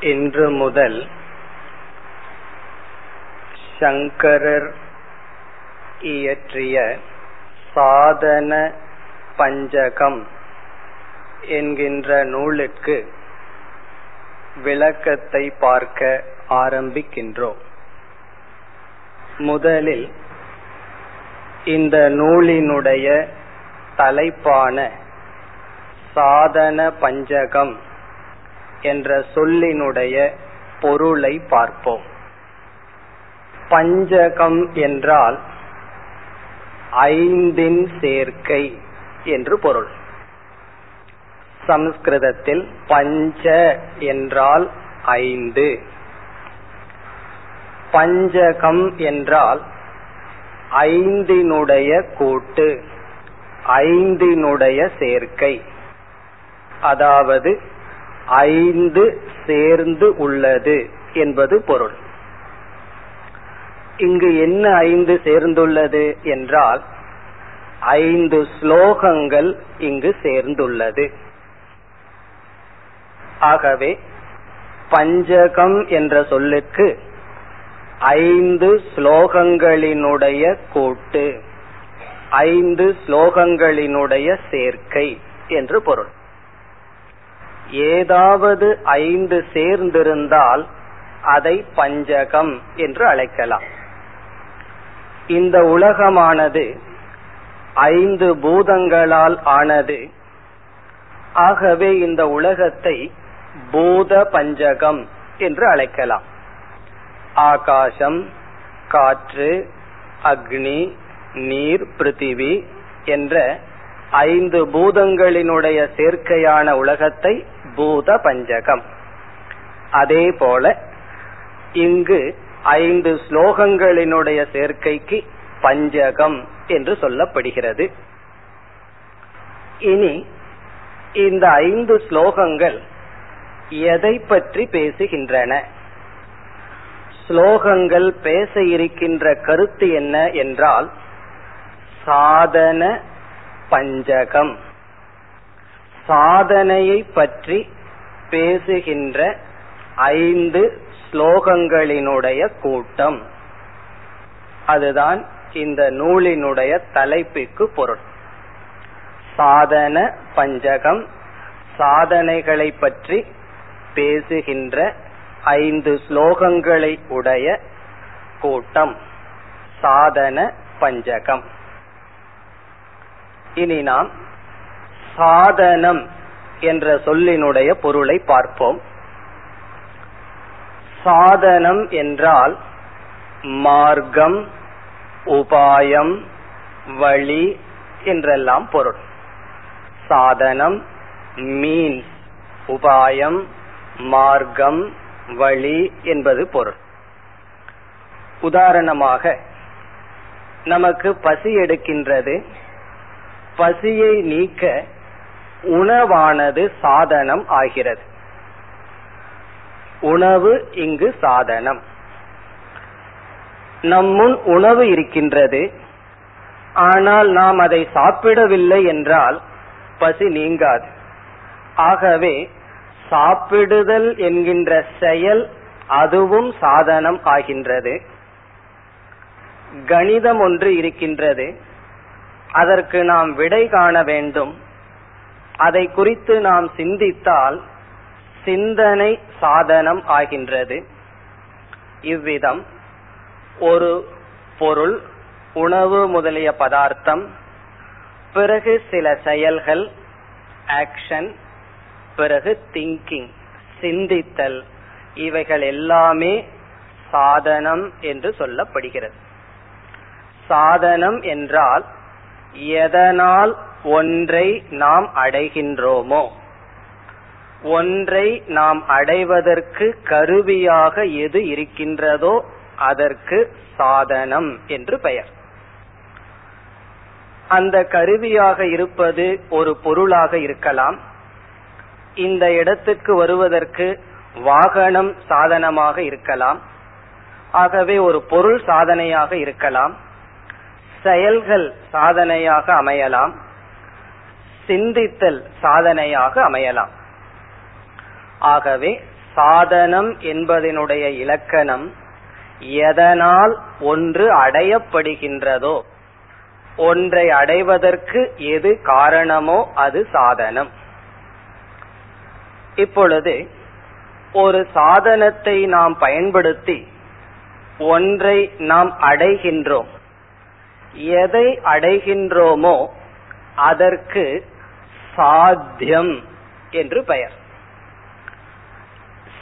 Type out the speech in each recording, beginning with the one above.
இன்று முதல் சங்கரர் இயற்றிய சாதன பஞ்சகம் என்கின்ற நூலுக்கு விளக்கத்தை பார்க்க ஆரம்பிக்கின்றோம். முதலில் இந்த நூலினுடைய தலைப்பான சாதன பஞ்சகம் என்ற சொல்லினுடைய பொருளை பார்ப்போம். பஞ்சகம் என்றால் ஐந்தின் சேர்க்கை என்று பொருள். சமஸ்கிருதத்தில் பஞ்ச என்றால் ஐந்து. பஞ்சகம் என்றால் ஐந்தினுடைய கூட்டு ஐந்தினுடைய சேர்க்கை. அதாவது ஐந்து சேர்ந்து உள்ளது என்பது பொருள். இங்கு என்ன ஐந்து சேர்ந்துள்ளது என்றால் ஐந்து ஸ்லோகங்கள் இங்கு சேர்ந்துள்ளது. ஆகவே பஞ்சகம் என்ற சொல்லுக்கு ஐந்து ஸ்லோகங்களினுடைய கூட்டு ஐந்து ஸ்லோகங்களினுடைய சேர்க்கை என்று பொருள். ஏதாவது ஐந்து சேர்ந்திருந்தால் அதை பஞ்சகம் என்று அழைக்கலாம். இந்த உலகமானது ஐந்து பூதங்களால் ஆனது. ஆகவே இந்த உலகத்தை பூத பஞ்சகம் என்று அழைக்கலாம். ஆகாசம் காற்று அக்னி நீர் பிருத்திவி என்ற ஐந்து பூதங்களினுடைய சேர்க்கையான உலகத்தை பூத பஞ்சகம் அதே போல இங்கு ஐந்து ஸ்லோகங்களினுடைய சேர்க்கைக்கு பஞ்சகம் என்று சொல்லப்படுகிறது. இனி இந்த ஐந்து ஸ்லோகங்கள் எதை பற்றி பேசுகின்றன? ஸ்லோகங்கள் பேச இருக்கின்ற கருத்து என்ன என்றால் சாதன பஞ்சகம். சாதனையை பற்றி பேசுகின்ற ஐந்து ஸ்லோகங்களினுடைய கூட்டம். அதுதான் இந்த நூலினுடைய தலைப்புக்கு பொருள். சாதன பஞ்சகம் சாதனைகளை பற்றி பேசுகின்ற ஐந்து ஸ்லோகங்களை உடைய கூட்டம். சாதன பஞ்சகம். இனி நாம் சாதனம் என்ற சொல்லினுடைய பொருளை பார்ப்போம். சாதனம் என்றால் மார்க்கம் உபாயம் வழி என்றெல்லாம் பொருள். சாதனம் மீன்ஸ் உபாயம் மார்க்கம் வழி என்பது பொருள். உதாரணமாக நமக்கு பசி எடுக்கின்றது. பசியை நீக்க உணவானது சாதனம் ஆகிறது. உணவு இங்கு சாதனம். நம்முன் உணவு இருக்கின்றது. ஆனால் நாம் அதை சாப்பிடவில்லை என்றால் பசி நீங்காது. ஆகவே சாப்பிடுதல் என்கின்ற செயல் அதுவும் சாதனம் ஆகின்றது. கணிதம் ஒன்று இருக்கின்றது. அதற்கு நாம் விடை காண வேண்டும். அதை குறித்து நாம் சிந்தித்தால் சிந்தனை சாதனம் ஆகின்றது. இவ்விதம் ஒரு பொருள் உணவு முதலிய பதார்த்தம் பிறகு சில செயல்கள் ஆக்ஷன் பிறகு திங்கிங் சிந்தித்தல் இவைகள் எல்லாமே சாதனம் என்று சொல்லப்படுகிறது. சாதனம் என்றால் எதனால் ஒன்றை நாம் அடைகின்றோமோ? ஒன்றை நாம் அடைவதற்கு கருவியாக எது இருக்கின்றதோ அதற்கு சாதனம் என்று பெயர். அந்த கருவியாக இருப்பது ஒரு பொருளாக இருக்கலாம். இந்த இடத்துக்கு வருவதற்கு வாகனம் சாதனமாக இருக்கலாம். ஆகவே ஒரு பொருள் சாதனையாக இருக்கலாம். செயல்கள் சாதனையாக அமையலாம். சிந்தித்தல் சாதனையாக அமையலாம். ஆகவே சாதனம் என்பதனுடைய இலக்கணம் எதனால் ஒன்று அடையப்படுகின்றதோ ஒன்றை அடைவதற்கு எது காரணமோ அது சாதனம். இப்பொழுது ஒரு சாதனத்தை நாம் பயன்படுத்தி ஒன்றை நாம் அடைகின்றோம். எதை அடைகின்றோமோ அதற்கு சாத்தியம் என்று பெயர்.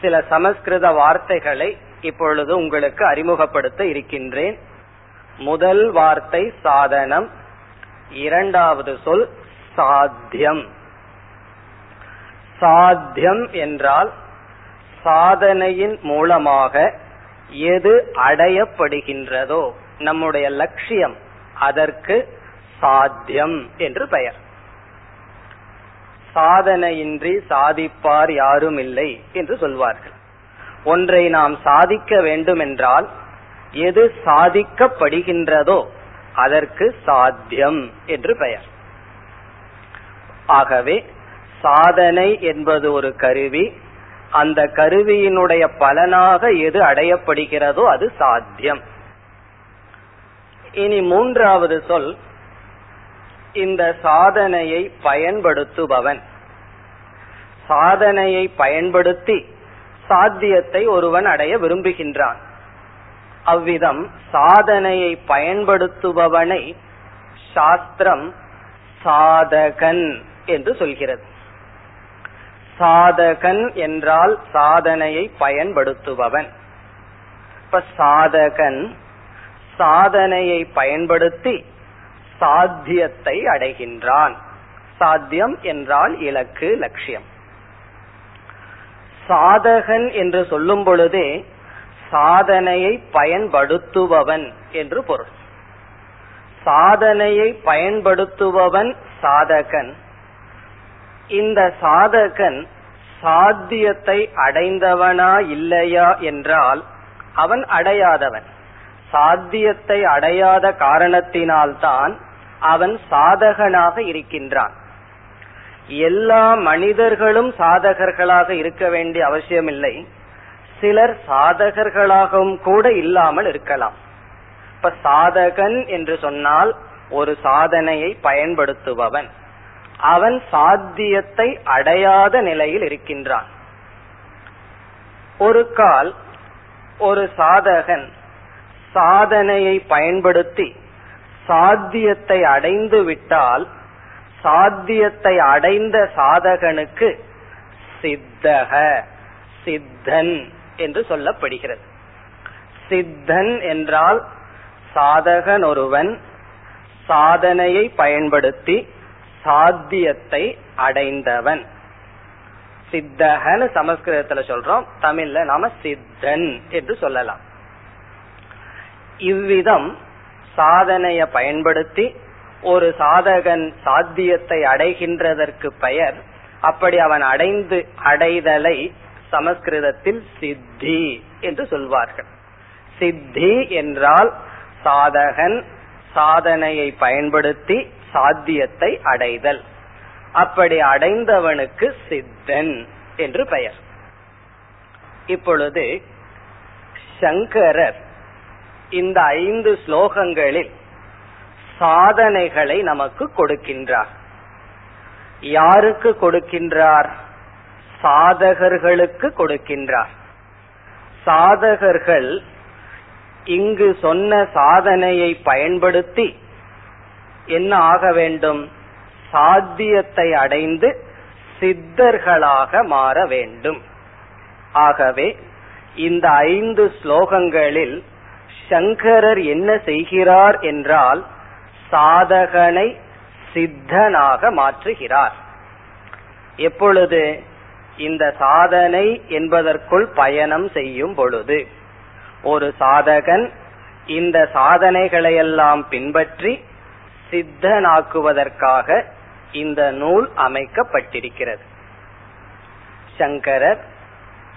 சில சமஸ்கிருத வார்த்தைகளை இப்பொழுது உங்களுக்கு அறிமுகப்படுத்த இருக்கின்றேன். முதல் வார்த்தை சாதனம் இரண்டாவது சொல் சாத்தியம். சாத்தியம் என்றால் சாதனையின் மூலமாக எது அடையப்படுகின்றதோ நம்முடைய லட்சியம். அதற்கு சாத்தியம் என்று பெயர். சாதனையின்றி சாதிப்பார் யாரும் இல்லை என்று சொல்வார்கள். ஒன்றை நாம் சாதிக்க வேண்டும் என்றால் எது சாதிக்கப்படுகின்றதோ அதற்கு சாத்தியம் என்று பெயர். ஆகவே சாதனை என்பது ஒரு கருவி அந்த கருவியினுடைய பலனாக எது அடையப்படுகிறதோ அது சாத்தியம். இனி மூன்றாவது சொல் இந்த சாதனையை பயன்படுத்துபவன். சாதனையை பயன்படுத்தி சாத்தியத்தை ஒருவன் அடைய விரும்புகின்றான். அவ்விதம் சாதனையை பயன்படுத்துபவனை சாஸ்திரம் சாதகன் என்று சொல்கிறது. சாதகன் என்றால் சாதனையை பயன்படுத்துபவன். இப்ப சாதகன் சாதனையை பயன்படுத்தி சாத்தியத்தை அடைகின்றான். சாத்தியம் என்றால் இலக்கு லட்சியம். சாதகன் என்று சொல்லும் பொழுதே சாதனையை பயன்படுத்துபவன் என்று பொருள். சாதனையை பயன்படுத்துபவன் சாதகன். இந்த சாதகன் சாத்தியத்தை அடைந்தவனா இல்லையா என்றால் அவன் அடையாதவன். சாத்தியத்தை அடையாத காரணத்தினால்தான் அவன் சாதகனாக இருக்கின்றான். எல்லா மனிதர்களும் சாதகர்களாக இருக்க வேண்டிய அவசியமில்லை. சிலர் சாதகர்களாகவும் கூட இல்லாமல் இருக்கலாம். இப்ப சாதகன் என்று சொன்னால் ஒரு சாதனையை பயன்படுத்துபவன். அவன் சாத்தியத்தை அடையாத நிலையில் இருக்கின்றான். ஒரு கால் ஒரு சாதகன் சாதனையை பயன்படுத்தி சாத்தியத்தை அடைந்து விட்டால் சாத்தியத்தை அடைந்த சாதகனுக்கு சித்தக சித்தன் என்று சொல்லப்படுகிறது. சித்தன் என்றால் சாதகன் ஒருவன் சாதனையை பயன்படுத்தி சாத்தியத்தை அடைந்தவன். சித்தகன்னு சமஸ்கிருதத்துல சொல்றோம் தமிழ்ல நாம சித்தன் என்று சொல்லலாம். இவ்விதம் சாதனைய பயன்படுத்தி ஒரு சாதகன் சாத்தியத்தை அடைகின்றதற்கு பெயர். அப்படி அவன் அடைந்து அடைதலை சமஸ்கிருதத்தில் சித்தி என்று சொல்வார்கள். சித்தி என்றால் சாதகன் சாதனையை பயன்படுத்தி சாத்தியத்தை அடைதல். அப்படி அடைந்தவனுக்கு சித்தன் என்று பெயர். இப்பொழுது சங்கரர் இந்த ஐந்து ஸ்லோகங்களில் சாதனைகளை நமக்கு கொடுக்கின்றார். யாருக்கு கொடுக்கின்றார்? சாதகர்களுக்கு கொடுக்கின்றார். சாதகர்கள் இங்கு சொன்ன சாதனையை பயன்படுத்தி என்ன ஆக வேண்டும்? சாத்தியத்தை அடைந்து சித்தர்களாக மாற வேண்டும். ஆகவே இந்த ஐந்து ஸ்லோகங்களில் சங்கரர் என்ன செய்கிறார் என்றால் சாதகனை சித்தனாக மாற்றுகிறார். எப்பொழுது இந்த சாதனை என்பதற்குள் பயணம் செய்யும் பொழுது ஒரு சாதகன் இந்த சாதனைகளையெல்லாம் பின்பற்றி சித்தனாக்குவதற்காக இந்த நூல் அமைக்கப்பட்டிருக்கிறது. சங்கரர்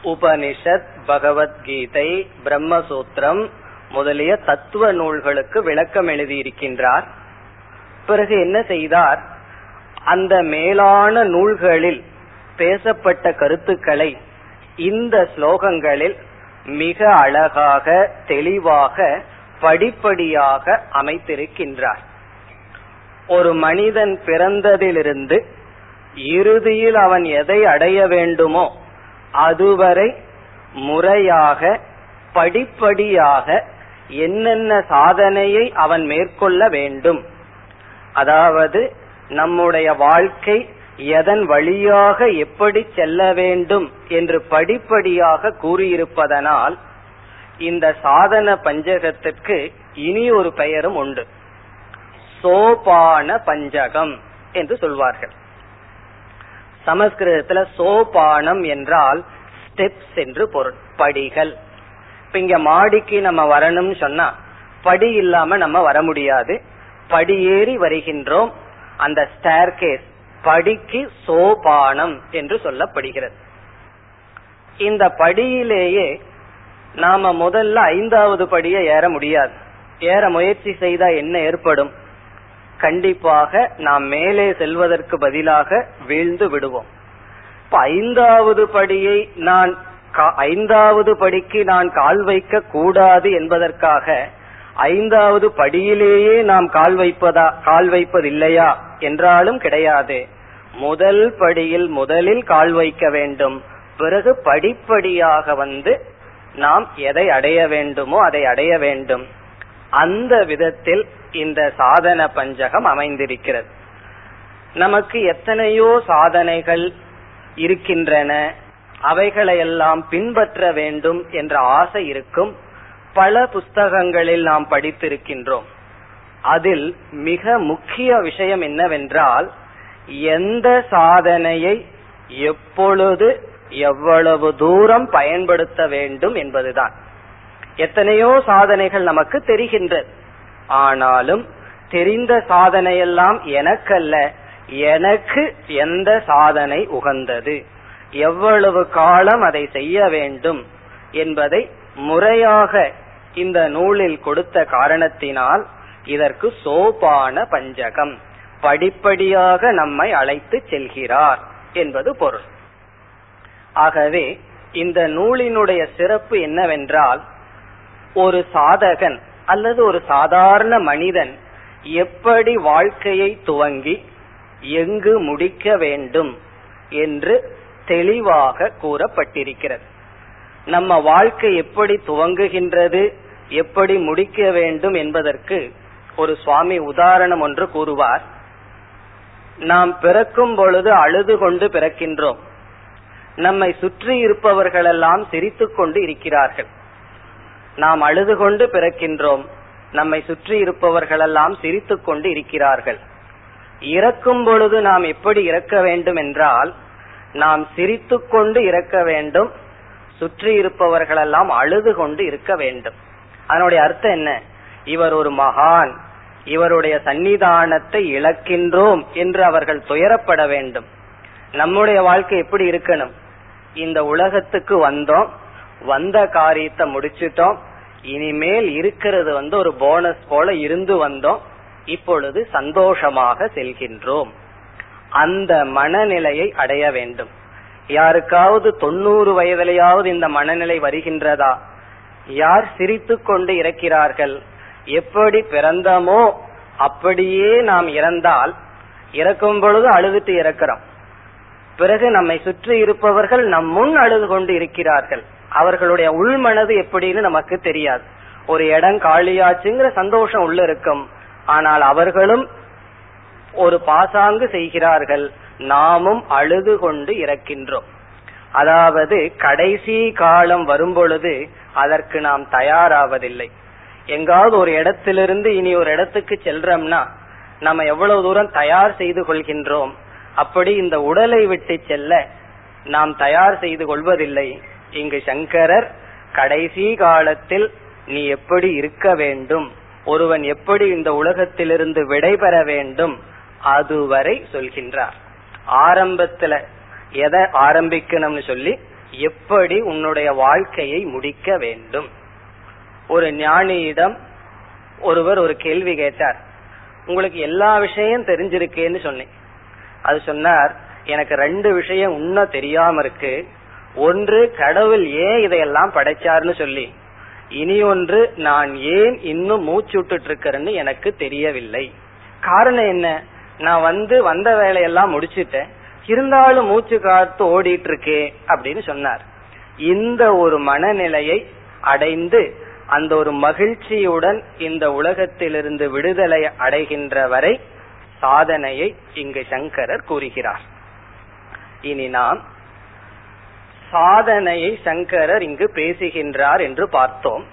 உபனிஷத் பகவத்கீதை பிரம்மசூத்திரம் முதலிய தத்துவ நூல்களுக்கு விளக்கம் எழுதியிருக்கின்றார். பிறகு என்ன செய்தார்? அந்த மேலான நூல்களில் பேசப்பட்ட கருத்துக்களை இந்த ஸ்லோகங்களில் மிக அழகாக தெளிவாக படிப்படியாக அமைத்திருக்கின்றார். ஒரு மனிதன் பிறந்ததிலிருந்து இறுதியில் அவன் எதை அடைய வேண்டுமோ அதுவரை முறையாக படிப்படியாக என்னென்ன சாதனையை அவன் மேற்கொள்ள வேண்டும்? அதாவது நம்முடைய வாழ்க்கை எதன் வழியாக எப்படி செல்ல வேண்டும் என்று படிப்படியாக கூறியிருப்பதனால் இந்த சாதன பஞ்சகத்திற்கு இனி ஒரு பெயரும் உண்டு. சோபான பஞ்சகம் என்று சொல்வார்கள். சமஸ்கிருதத்துல சோபானம் என்றால் ஸ்டெப்ஸ் என்று பொருள் படிகள். இப்ப இங்க மாடிக்கு நம்ம வரணும்னு சொன்னா படி இல்லாம நம்ம வர முடியாது. படியேறி வருகின்றோம். அந்த ஸ்டேர்கேஸ் படிக்கு சோபானம் என்று சொல்லப்படுகிறது. இந்த படியிலேயே நாம முதல்ல ஐந்தாவது படியை ஏற முடியாது. ஏற முயற்சி செய்தா என்ன ஏற்படும்? கண்டிப்பாக நாம் மேலே செல்வதற்கு பதிலாக வீழ்ந்து விடுவோம். இப்ப ஐந்தாவது படியை நான் ஐந்தாவது படிக்கு நான் கால் வைக்க கூடாது என்பதற்காக ஐந்தாவது படியிலேயே நாம் கால் வைப்பதா கால் வைப்பதில்லையா என்றாலும் கிடையாது. முதல் படியில் முதலில் கால் வைக்க வேண்டும். பிறகு படிப்படியாக வந்து நாம் எதை அடைய வேண்டுமோ அதை அடைய வேண்டும். அந்த விதத்தில் இந்த சாதன பஞ்சகம் அமைந்திருக்கிறது. நமக்கு எத்தனையோ சாதனைகள் இருக்கின்றன. அவைகளையெல்லாம் பின்பற்ற வேண்டும் என்ற ஆசை இருக்கும் பல புஸ்தகங்களில் நாம் படித்திருக்கின்றோம். அதில் மிக முக்கிய விஷயம் என்னவென்றால் எந்த சாதனையை எப்பொழுது எவ்வளவு தூரம் பயன்படுத்த வேண்டும் என்பதுதான். எத்தனையோ சாதனைகள் நமக்கு தெரிகின்றது ஆனாலும் தெரிந்த சாதனையெல்லாம் எனக்கல்ல எனக்கு எந்த சாதனை உகந்தது? எவ்வளவு காலம் அதை செய்ய வேண்டும் என்பதை முறையாக இந்த நூலில் கொடுத்த காரணத்தினால் இதற்கு சோபான பஞ்சகம். படிப்படியாக நம்மை அழைத்து செல்கிறார் என்பது பொருள். ஆகவே இந்த நூலினுடைய சிறப்பு என்னவென்றால் ஒரு சாதகன் அல்லது ஒரு சாதாரண மனிதன் எப்படி வாழ்க்கையை துவங்கி எங்கு முடிக்க வேண்டும் என்று தெளிவாக கூறப்பட்டிருக்கிறது. நம்ம வாழ்க்கை எப்படி துவங்குகின்றது எப்படி முடிக்க வேண்டும் என்பதற்கு ஒரு சுவாமி உதாரணம் ஒன்று கூறுவார். நாம் பிறக்கும் பொழுது அழுது கொண்டு பிறக்கின்றோம். நம்மை சுற்றி இருப்பவர்களெல்லாம் சிரித்துக்கொண்டு இருக்கிறார்கள். நாம் அழுது கொண்டு பிறக்கின்றோம். நம்மை சுற்றி இருப்பவர்களெல்லாம் சிரித்து கொண்டு இருக்கிறார்கள். இறக்கும் பொழுது நாம் எப்படி இறக்க வேண்டும் என்றால் நாம் சிரித்துக்கொண்டு கொண்டு இறக்க வேண்டும். சுற்றி இருப்பவர்களெல்லாம் அழுது கொண்டு இருக்க வேண்டும். அதனுடைய அர்த்தம் என்ன? இவர் ஒரு மகான். இவருடைய சன்னிதானத்தை இழக்கின்றோம் என்று அவர்கள் துயரப்பட வேண்டும். நம்முடைய வாழ்க்கை எப்படி இருக்கணும்? இந்த உலகத்துக்கு வந்தோம். வந்த காரியத்தை முடிச்சிட்டோம். இனிமேல் இருக்கிறது வந்து ஒரு போனஸ் போல இருந்து வந்தோம். இப்பொழுது சந்தோஷமாக செல்கின்றோம். அந்த மனநிலையை அடைய வேண்டும். யாருக்காவது தொண்ணூறு வயதிலேயாவது இந்த மனநிலை வருகின்றதா? யார் சிரித்து கொண்டு இறக்கிறார்கள்? எப்படி பிறந்தமோ அப்படியே நாம் இறந்தால் இறக்கும் பொழுது அழுதுட்டு இறக்கிறோம். பிறகு நம்மை சுற்றி இருப்பவர்கள் நம் முன் அழுது கொண்டு இருக்கிறார்கள். அவர்களுடைய உள்மனது எப்படின்னு நமக்கு தெரியாது. ஒரு இடம் காலியாச்சுங்கிற சந்தோஷம் உள்ள இருக்கும் ஆனால் அவர்களும் ஒரு பாசாங்கு செய்கிறார்கள் நாமும் அழுது கொண்டு இறக்கின்றோம். அதாவது கடைசி காலம் வரும்பொழுது அதற்கு நாம் தயாராவதில்லை. எங்காவது ஒரு இடத்திலிருந்து இனி ஒரு இடத்துக்கு செல்றோம்னா நம்ம எவ்வளவு தூரம் தயார் செய்து கொள்கின்றோம் அப்படி இந்த உடலை விட்டு செல்ல நாம் தயார் செய்து கொள்வதில்லை. இங்கு சங்கரர் கடைசி காலத்தில் நீ எப்படி இருக்க வேண்டும்? ஒருவன் எப்படி இந்த உலகத்திலிருந்து விடைபெற வேண்டும்? அதுவரை சொல்கின்றார். ஆரம்பத்துல எதை ஆரம்பிக்கணும்னு சொல்லி எப்படி உன்னுடைய வாழ்க்கையை முடிக்க வேண்டும்? ஒரு ஞானியிடம் ஒருவர் ஒரு கேள்வி கேட்டார். உங்களுக்கு எல்லா விஷயம் தெரிஞ்சிருக்கேன்னு சொன்னேன். அது சொன்னார் எனக்கு ரெண்டு விஷயம் இன்னும் தெரியாம இருக்கு. ஒன்று கடவுள் ஏன் இதையெல்லாம் படைச்சார்னு சொல்லி. இனி ஒன்று நான் ஏன் இன்னும் மூச்சு விட்டுட்டு இருக்கிறேன்னு எனக்கு தெரியவில்லை. காரணம் என்ன? நான் வந்து வந்த வேலையெல்லாம் முடிச்சிட்டேன். இருந்தாலும் மூச்சு காத்து ஓடிட்டு இருக்கே அப்படின்னு சொன்னார். இந்த ஒரு மனநிலையை அடைந்து அந்த ஒரு மகிழ்ச்சியுடன் இந்த உலகத்திலிருந்து விடுதலை அடைகின்ற வரை சாதனையை இங்கு சங்கரர் கூறுகிறார். இனி நாம் சாதனையை சங்கரர் இங்கு பேசுகின்றார் என்று பார்த்தோம்.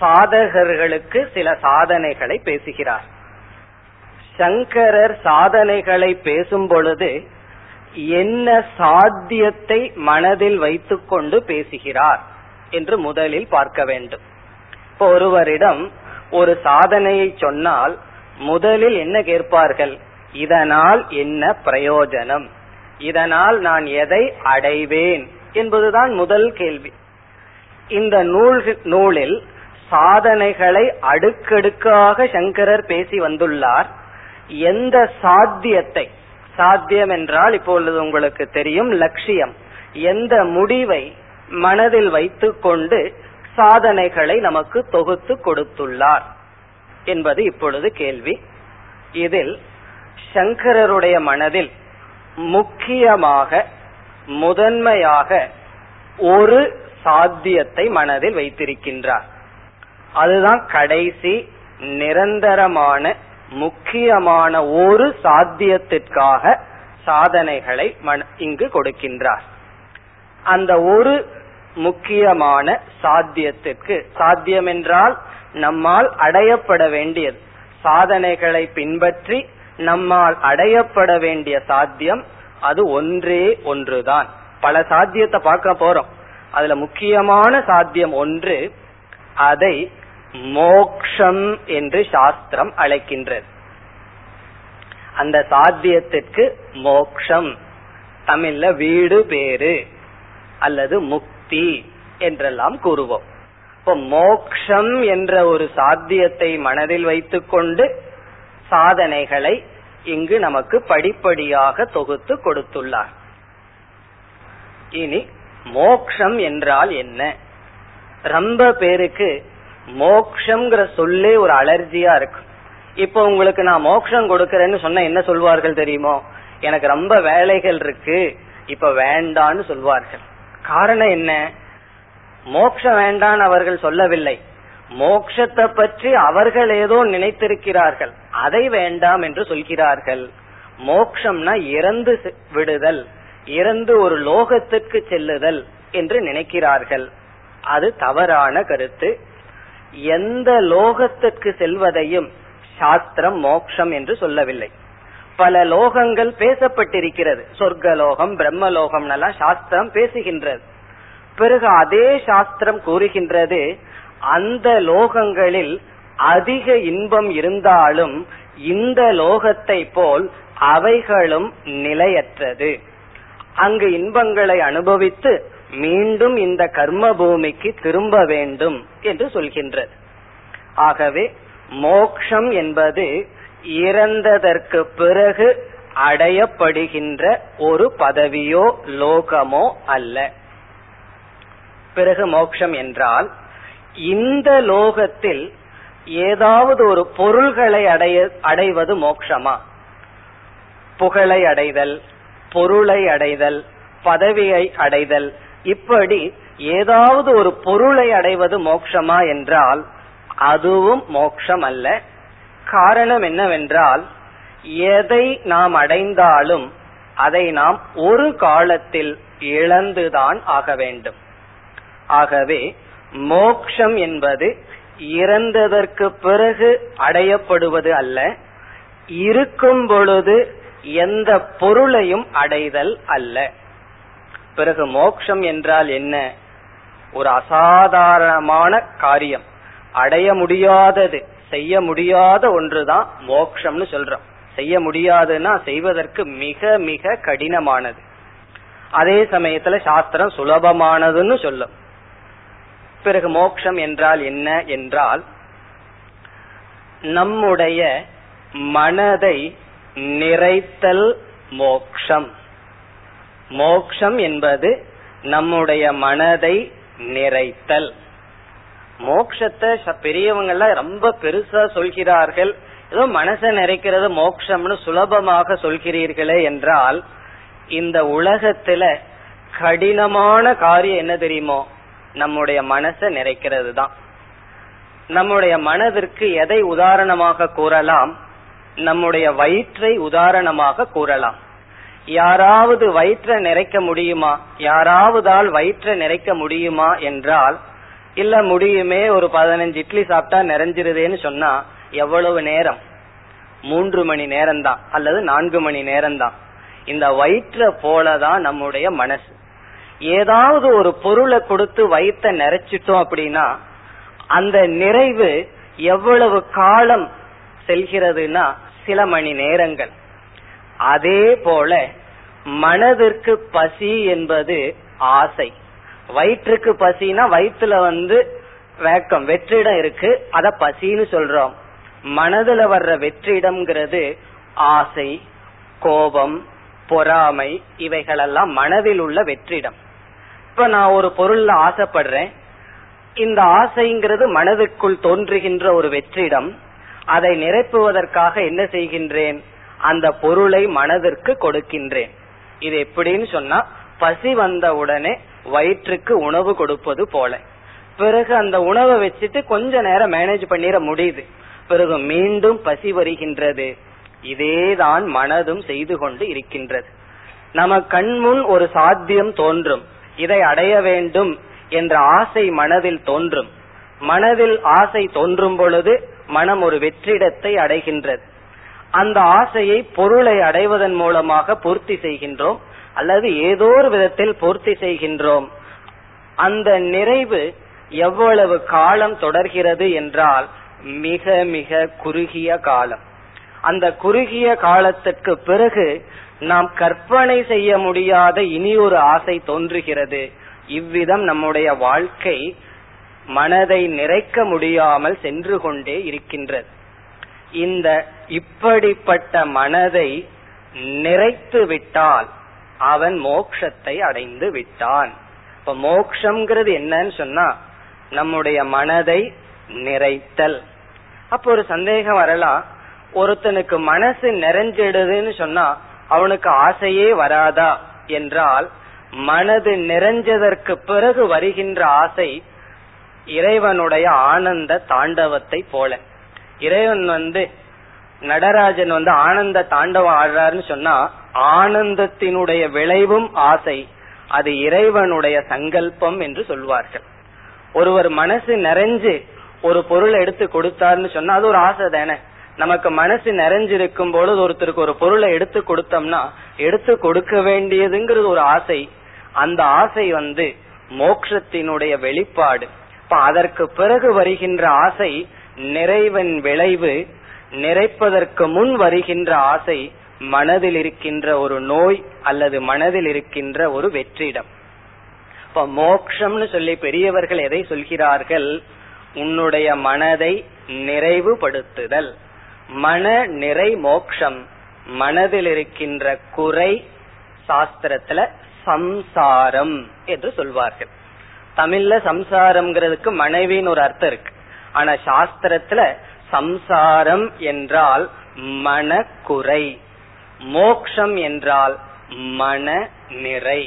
சாதகர்களுக்கு சில சாதனைகளை பேசுகிறார். சங்கரர் சாதனைகளை பேசும் பொழுது என்ன சாத்தியத்தை மனதில் வைத்துக்கொண்டு பேசுகிறார் என்று முதலில் பார்க்க வேண்டும். இப்போ ஒருவரிடம் ஒரு சாதனையை சொன்னால் முதலில் என்ன கேட்பார்கள்? இதனால் என்ன பிரயோஜனம்? இதனால் நான் எதை அடைவேன்? என்பதுதான் முதல் கேள்வி. இந்த நூல் நூலில் சாதனைகளை அடுக்கடுக்காக சங்கரர் பேசி வந்துள்ளார். எந்த சாத்தியத்தை? சாத்தியம் என்றால் இப்பொழுது உங்களுக்கு தெரியும் லட்சியம். எந்த முடிவை மனதில் வைத்துக்கொண்டு சாதனைகளை நமக்கு தொகுத்து கொடுத்துள்ளார் என்பது இப்பொழுது கேள்வி. இதில் சங்கரருடைய மனதில் முக்கியமாக முதன்மையாக ஒரு சாத்தியத்தை மனதில் வைத்திருக்கின்றார். அதுதான் கடைசி நிரந்தரமான முக்கியமான ஒரு சாத்தியத்திற்காக சாதனைகளை இங்கு கொடுக்கின்றார். அந்த ஒரு முக்கியமான சாத்தியத்திற்கு சாத்தியம் என்றால் நம்மால் அடையப்பட வேண்டியது சாதனைகளை பின்பற்றி நம்மால் அடையப்பட வேண்டிய சாத்தியம் அது ஒன்றே ஒன்றுதான். பல சாத்தியத்தை பார்க்க போறோம். அதுல முக்கியமான சாத்தியம் ஒன்று அதை மோக்ஷம் என்று சாஸ்திரம் அழைக்கின்றது. அந்த சாத்தியத்திற்கு மோக்ஷம் தமிழ்ல வீடு பேரு அல்லது முக்தி என்றெல்லாம் கூறுவோம். இப்போ மோக்ஷம் என்ற ஒரு சாத்தியத்தை மனதில் வைத்துக்கொண்டு சாதனைகளை இங்கு நமக்கு படிப்படியாக தொகுத்து கொடுத்துள்ளார். இனி மோக்ஷம் என்றால் என்ன? ரொம்ப பேருக்கு மோக்ஷங்கிற சொல்லே ஒரு அலர்ஜியா இருக்கும் இப்ப உங்களுக்கு நான் மோக்ஷம் கொடுக்கறேன்னு சொன்ன என்ன சொல்வார்கள் தெரியுமோ? எனக்கு ரொம்ப வேலைகள் இருக்கு இப்ப வேண்டான்னு சொல்வார்கள். காரணம் என்ன? மோக்ஷம் வேண்டான்னு அவர்கள் சொல்லவில்லை. மோக்ஷத்தை பற்றி அவர்கள் ஏதோ நினைத்திருக்கிறார்கள். அதை வேண்டாம் என்று சொல்கிறார்கள். மோக்ஷம்னா இறந்து விடுதல் இறந்து ஒரு லோகத்திற்கு செல்லுதல் என்று நினைக்கிறார்கள். அது தவறான கருத்து. எந்த லோகத்திற்கு செல்வதையும் சாஸ்திரம் மோக்ஷம் என்று சொல்லவில்லை. பல லோகங்கள் பேசப்பட்டிருக்கிறது. சொர்க்கலோகம் பிரம்மலோகம் எல்லாம் சாஸ்திரம் பேசுகின்றது. பிறகு அதே சாஸ்திரம் கூறுகின்றது அந்த லோகங்களில் அதிக இன்பம் இருந்தாலும் இந்த லோகத்தை போல் அவைகளும் நிலையற்றது. அங்கு இன்பங்களை அனுபவித்து மீண்டும் இந்த கர்ம பூமிக்கு திரும்ப வேண்டும் என்று சொல்கின்றது. ஆகவே மோக்ஷம் என்பது இறந்ததற்கு பிறகு அடையப்படுகின்ற ஒரு பதவியோ லோகமோ அல்ல. பிறகு மோக்ஷம் என்றால் இந்த லோகத்தில் ஏதாவது ஒரு பொருள்களை அடைய அடைவது மோக்ஷமா? புகழை அடைதல் பொருளை அடைதல் பதவியை அடைதல் இப்படி ஏதாவது ஒரு பொருளை அடைவது மோக்ஷமா என்றால் அதுவும் மோக்ஷம் அல்ல காரணம் என்னவென்றால் எதை நாம் அடைந்தாலும் அதை நாம் ஒரு காலத்தில் இழந்துதான் ஆக வேண்டும். ஆகவே மோக்ஷம் என்பது இறந்ததற்கு பிறகு அடையப்படுவது அல்ல. இருக்கும் பொழுது எந்த பொருளையும் அடைதல் அல்ல. பிறகு மோக்ஷம் என்றால் என்ன? ஒரு அசாதாரணமான காரியம். அடைய முடியாதது செய்ய முடியாத ஒன்றுதான் மோக்ஷம்னு சொல்றோம். செய்ய முடியாதுன்னா செய்வதற்கு மிக மிக கடினமானது. அதே சமயத்துல சாஸ்திரம் சுலபமானதுன்னு சொல்லும். பிறகு மோக்ஷம் என்றால் என்ன என்றால் நம்முடைய மனதை நிறைத்தல் மோக்ஷம். மோக்ஷம் என்பது நம்முடைய மனதை நிறைத்தல். மோக்ஷத்தை பெரியவங்க எல்லாம் ரொம்ப பெருசா சொல்கிறார்கள். ஏதோ மனசை நிறைக்கிறது மோக்ஷம்னு சுலபமாக சொல்கிறீர்களே என்றால் இந்த உலகத்துல கடினமான காரியம் என்ன தெரியுமோ? நம்முடைய மனசை நிறைக்கிறது தான். நம்முடைய மனதிற்கு எதை உதாரணமாக கூறலாம்? நம்முடைய வயிற்றை உதாரணமாக கூறலாம். யாராவது வயிற்றை நிறைக்க முடியுமா? யாராவதால் வயிற்றை நிறைக்க முடியுமா என்றால் இல்ல முடியுமே ஒரு பதினஞ்சு இட்லி சாப்பிட்டா நிறைஞ்சிருதேன்னு சொன்னா எவ்வளவு நேரம்? மூன்று மணி நேரம் தான் அல்லது நான்கு மணி நேரம் தான் இந்த வயிற்ற போலதான் நம்முடைய மனசு. ஏதாவது ஒரு பொருளை கொடுத்து வயிற்ற நிறைச்சிட்டோம் அப்படின்னா அந்த நிறைவு எவ்வளவு காலம் செல்கிறதுனா சில மணி நேரங்கள். அதே போல மனதிற்கு பசி என்பது ஆசை. வயிற்றுக்கு பசினா வயிற்றுல வந்து வேக்கம் வெற்றிடம் இருக்கு. அத பசின்னு சொல்றோம். மனதுல வர்ற வெற்றிடம்ங்கிறது ஆசை கோபம் பொறாமை இவைகளெல்லாம் மனதில் உள்ள வெற்றிடம். இப்ப நான் ஒரு பொருள்ல ஆசைப்படுறேன். இந்த ஆசைங்கிறது மனதுக்குள் தோன்றுகின்ற ஒரு வெற்றிடம். அதை நிரப்புவதற்காக என்ன செய்கின்றேன்? அந்த பொருளை மனதிற்கு கொடுக்கின்றேன். இது எப்படின்னு சொன்னா பசி வந்த உடனே வயிற்றுக்கு உணவு கொடுப்பது போல. பிறகு அந்த உணவை வச்சுட்டு கொஞ்ச நேரம் மேனேஜ் பண்ணிட முடியுது. பிறகு மீண்டும் பசி வருகின்றது. இதேதான் மனதும் செய்து கொண்டு இருக்கின்றது. நம்ம கண்முன் ஒரு சாத்தியம் தோன்றும். இதை அடைய வேண்டும் என்ற ஆசை மனதில் தோன்றும். மனதில் ஆசை தோன்றும் பொழுது மனம் ஒரு வெற்றிடத்தை அடைகின்றது. அந்த ஆசையை பொருளை அடைவதன் மூலமாக பூர்த்தி செய்கின்றோம் அல்லது ஏதோ ஒரு விதத்தில் பூர்த்தி செய்கின்றோம். அந்த நிறைவு எவ்வளவு காலம் தொடர்கிறது என்றால் மிக மிக குறுகிய காலம். அந்த குறுகிய காலத்திற்கு பிறகு நாம் கற்பனை செய்ய முடியாத இனி ஒரு ஆசை தோன்றுகிறது. இவ்விதம் நம்முடைய வாழ்க்கை மனதை நிறைக்க முடியாமல் சென்று கொண்டே இருக்கின்றது. இந்த இப்படிப்பட்ட மனதை நிறைத்து விட்டால் அவன் மோக்ஷத்தை அடைந்து விட்டான். இப்ப மோக்ஷங்கிறது என்னன்னு சொன்னா நம்முடைய மனதை நிறைத்தல். அப்ப ஒரு சந்தேகம் வரலாம் ஒருத்தனுக்கு மனசு நிறைஞ்சிடுதுன்னு சொன்னா அவனுக்கு ஆசையே வராதா? என்றால் மனது நிறைஞ்சதற்கு பிறகு வருகின்ற ஆசை இறைவனுடைய ஆனந்த தாண்டவத்தை போல. இறைவன் வந்து நடராஜன் வந்து ஆனந்த தாண்டவம் ஆடுறாருன்னு சொன்னா ஆனந்தத்தினுடைய விளைவும் ஆசை அது இறைவனுடைய சங்கல்பம் என்று சொல்வார்கள். ஒருவர் மனசு நிறைஞ்சு ஒரு பொருள் எடுத்து கொடுத்தாருன்னு சொன்னா அது ஒரு ஆசை தானே. நமக்கு மனசு நிறைஞ்சிருக்கும் பொழுது ஒருத்தருக்கு ஒரு பொருளை எடுத்து கொடுத்தோம்னா எடுத்து கொடுக்க வேண்டியதுங்கிறது ஒரு ஆசை. அந்த ஆசை வந்து மோக்ஷத்தினுடைய வெளிப்பாடு. இப்ப அதற்கு பிறகு வருகின்ற ஆசை நிறைவன் விளைவு நிறைப்பதற்கு முன் வருகின்ற ஆசை மனதில் இருக்கின்ற ஒரு நோய் அல்லது மனதில் இருக்கின்ற ஒரு வெற்றிடம். இப்ப மோக்ஷம்னு சொல்லி பெரியவர்கள் எதை சொல்கிறார்கள்? உன்னுடைய மனதை நிறைவுபடுத்துதல். மன நிறை மோக்ஷம். மனதில் இருக்கின்ற குறை சாஸ்திரத்துல சம்சாரம் என்று சொல்வார்கள். தமிழ்ல சம்சாரம்ங்கிறதுக்கு மனைவின்னு ஒரு அர்த்தம் இருக்கு. ஆனா சாஸ்திரத்துல சம்சாரம் என்றால் மனக்குறை. மோக்ஷம் என்றால் மன நிறை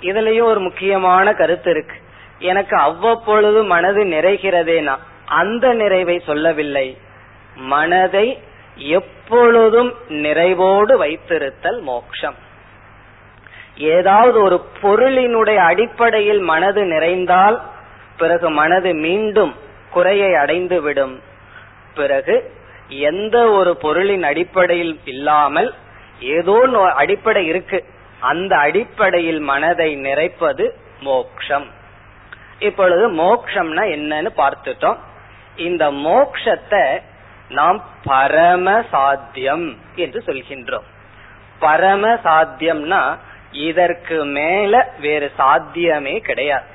இதுலயும் ஒரு முக்கியமான கருத்து இருக்கு. எனக்கு அவ்வப்பொழுது மனது நிறைகிறதேனா? அந்த நிறைவை சொல்லவில்லை. மனதை எப்பொழுதும் நிறைவோடு வைத்திருத்தல் மோக்ஷம். ஏதாவது ஒரு பொருளினுடைய அடிப்படையில் மனது நிறைந்தால் பிறகு மனது மீண்டும் குறையை அடைந்து விடும் பிறகு எந்த ஒரு பொருளின் அடிப்படையில் இல்லாமல் ஏதோ அடிப்படை இருக்கு. அந்த அடிப்படையில் மனதை நிறைப்பது மோக்ஷம். இப்பொழுது மோக்ஷம்னா என்னன்னு பார்த்துட்டோம். இந்த மோக்ஷத்தை நாம் பரம சாத்தியம் என்று சொல்கின்றோம். பரம சாத்தியம்னா இதற்கு மேல வேறு சாத்தியமே கிடையாது.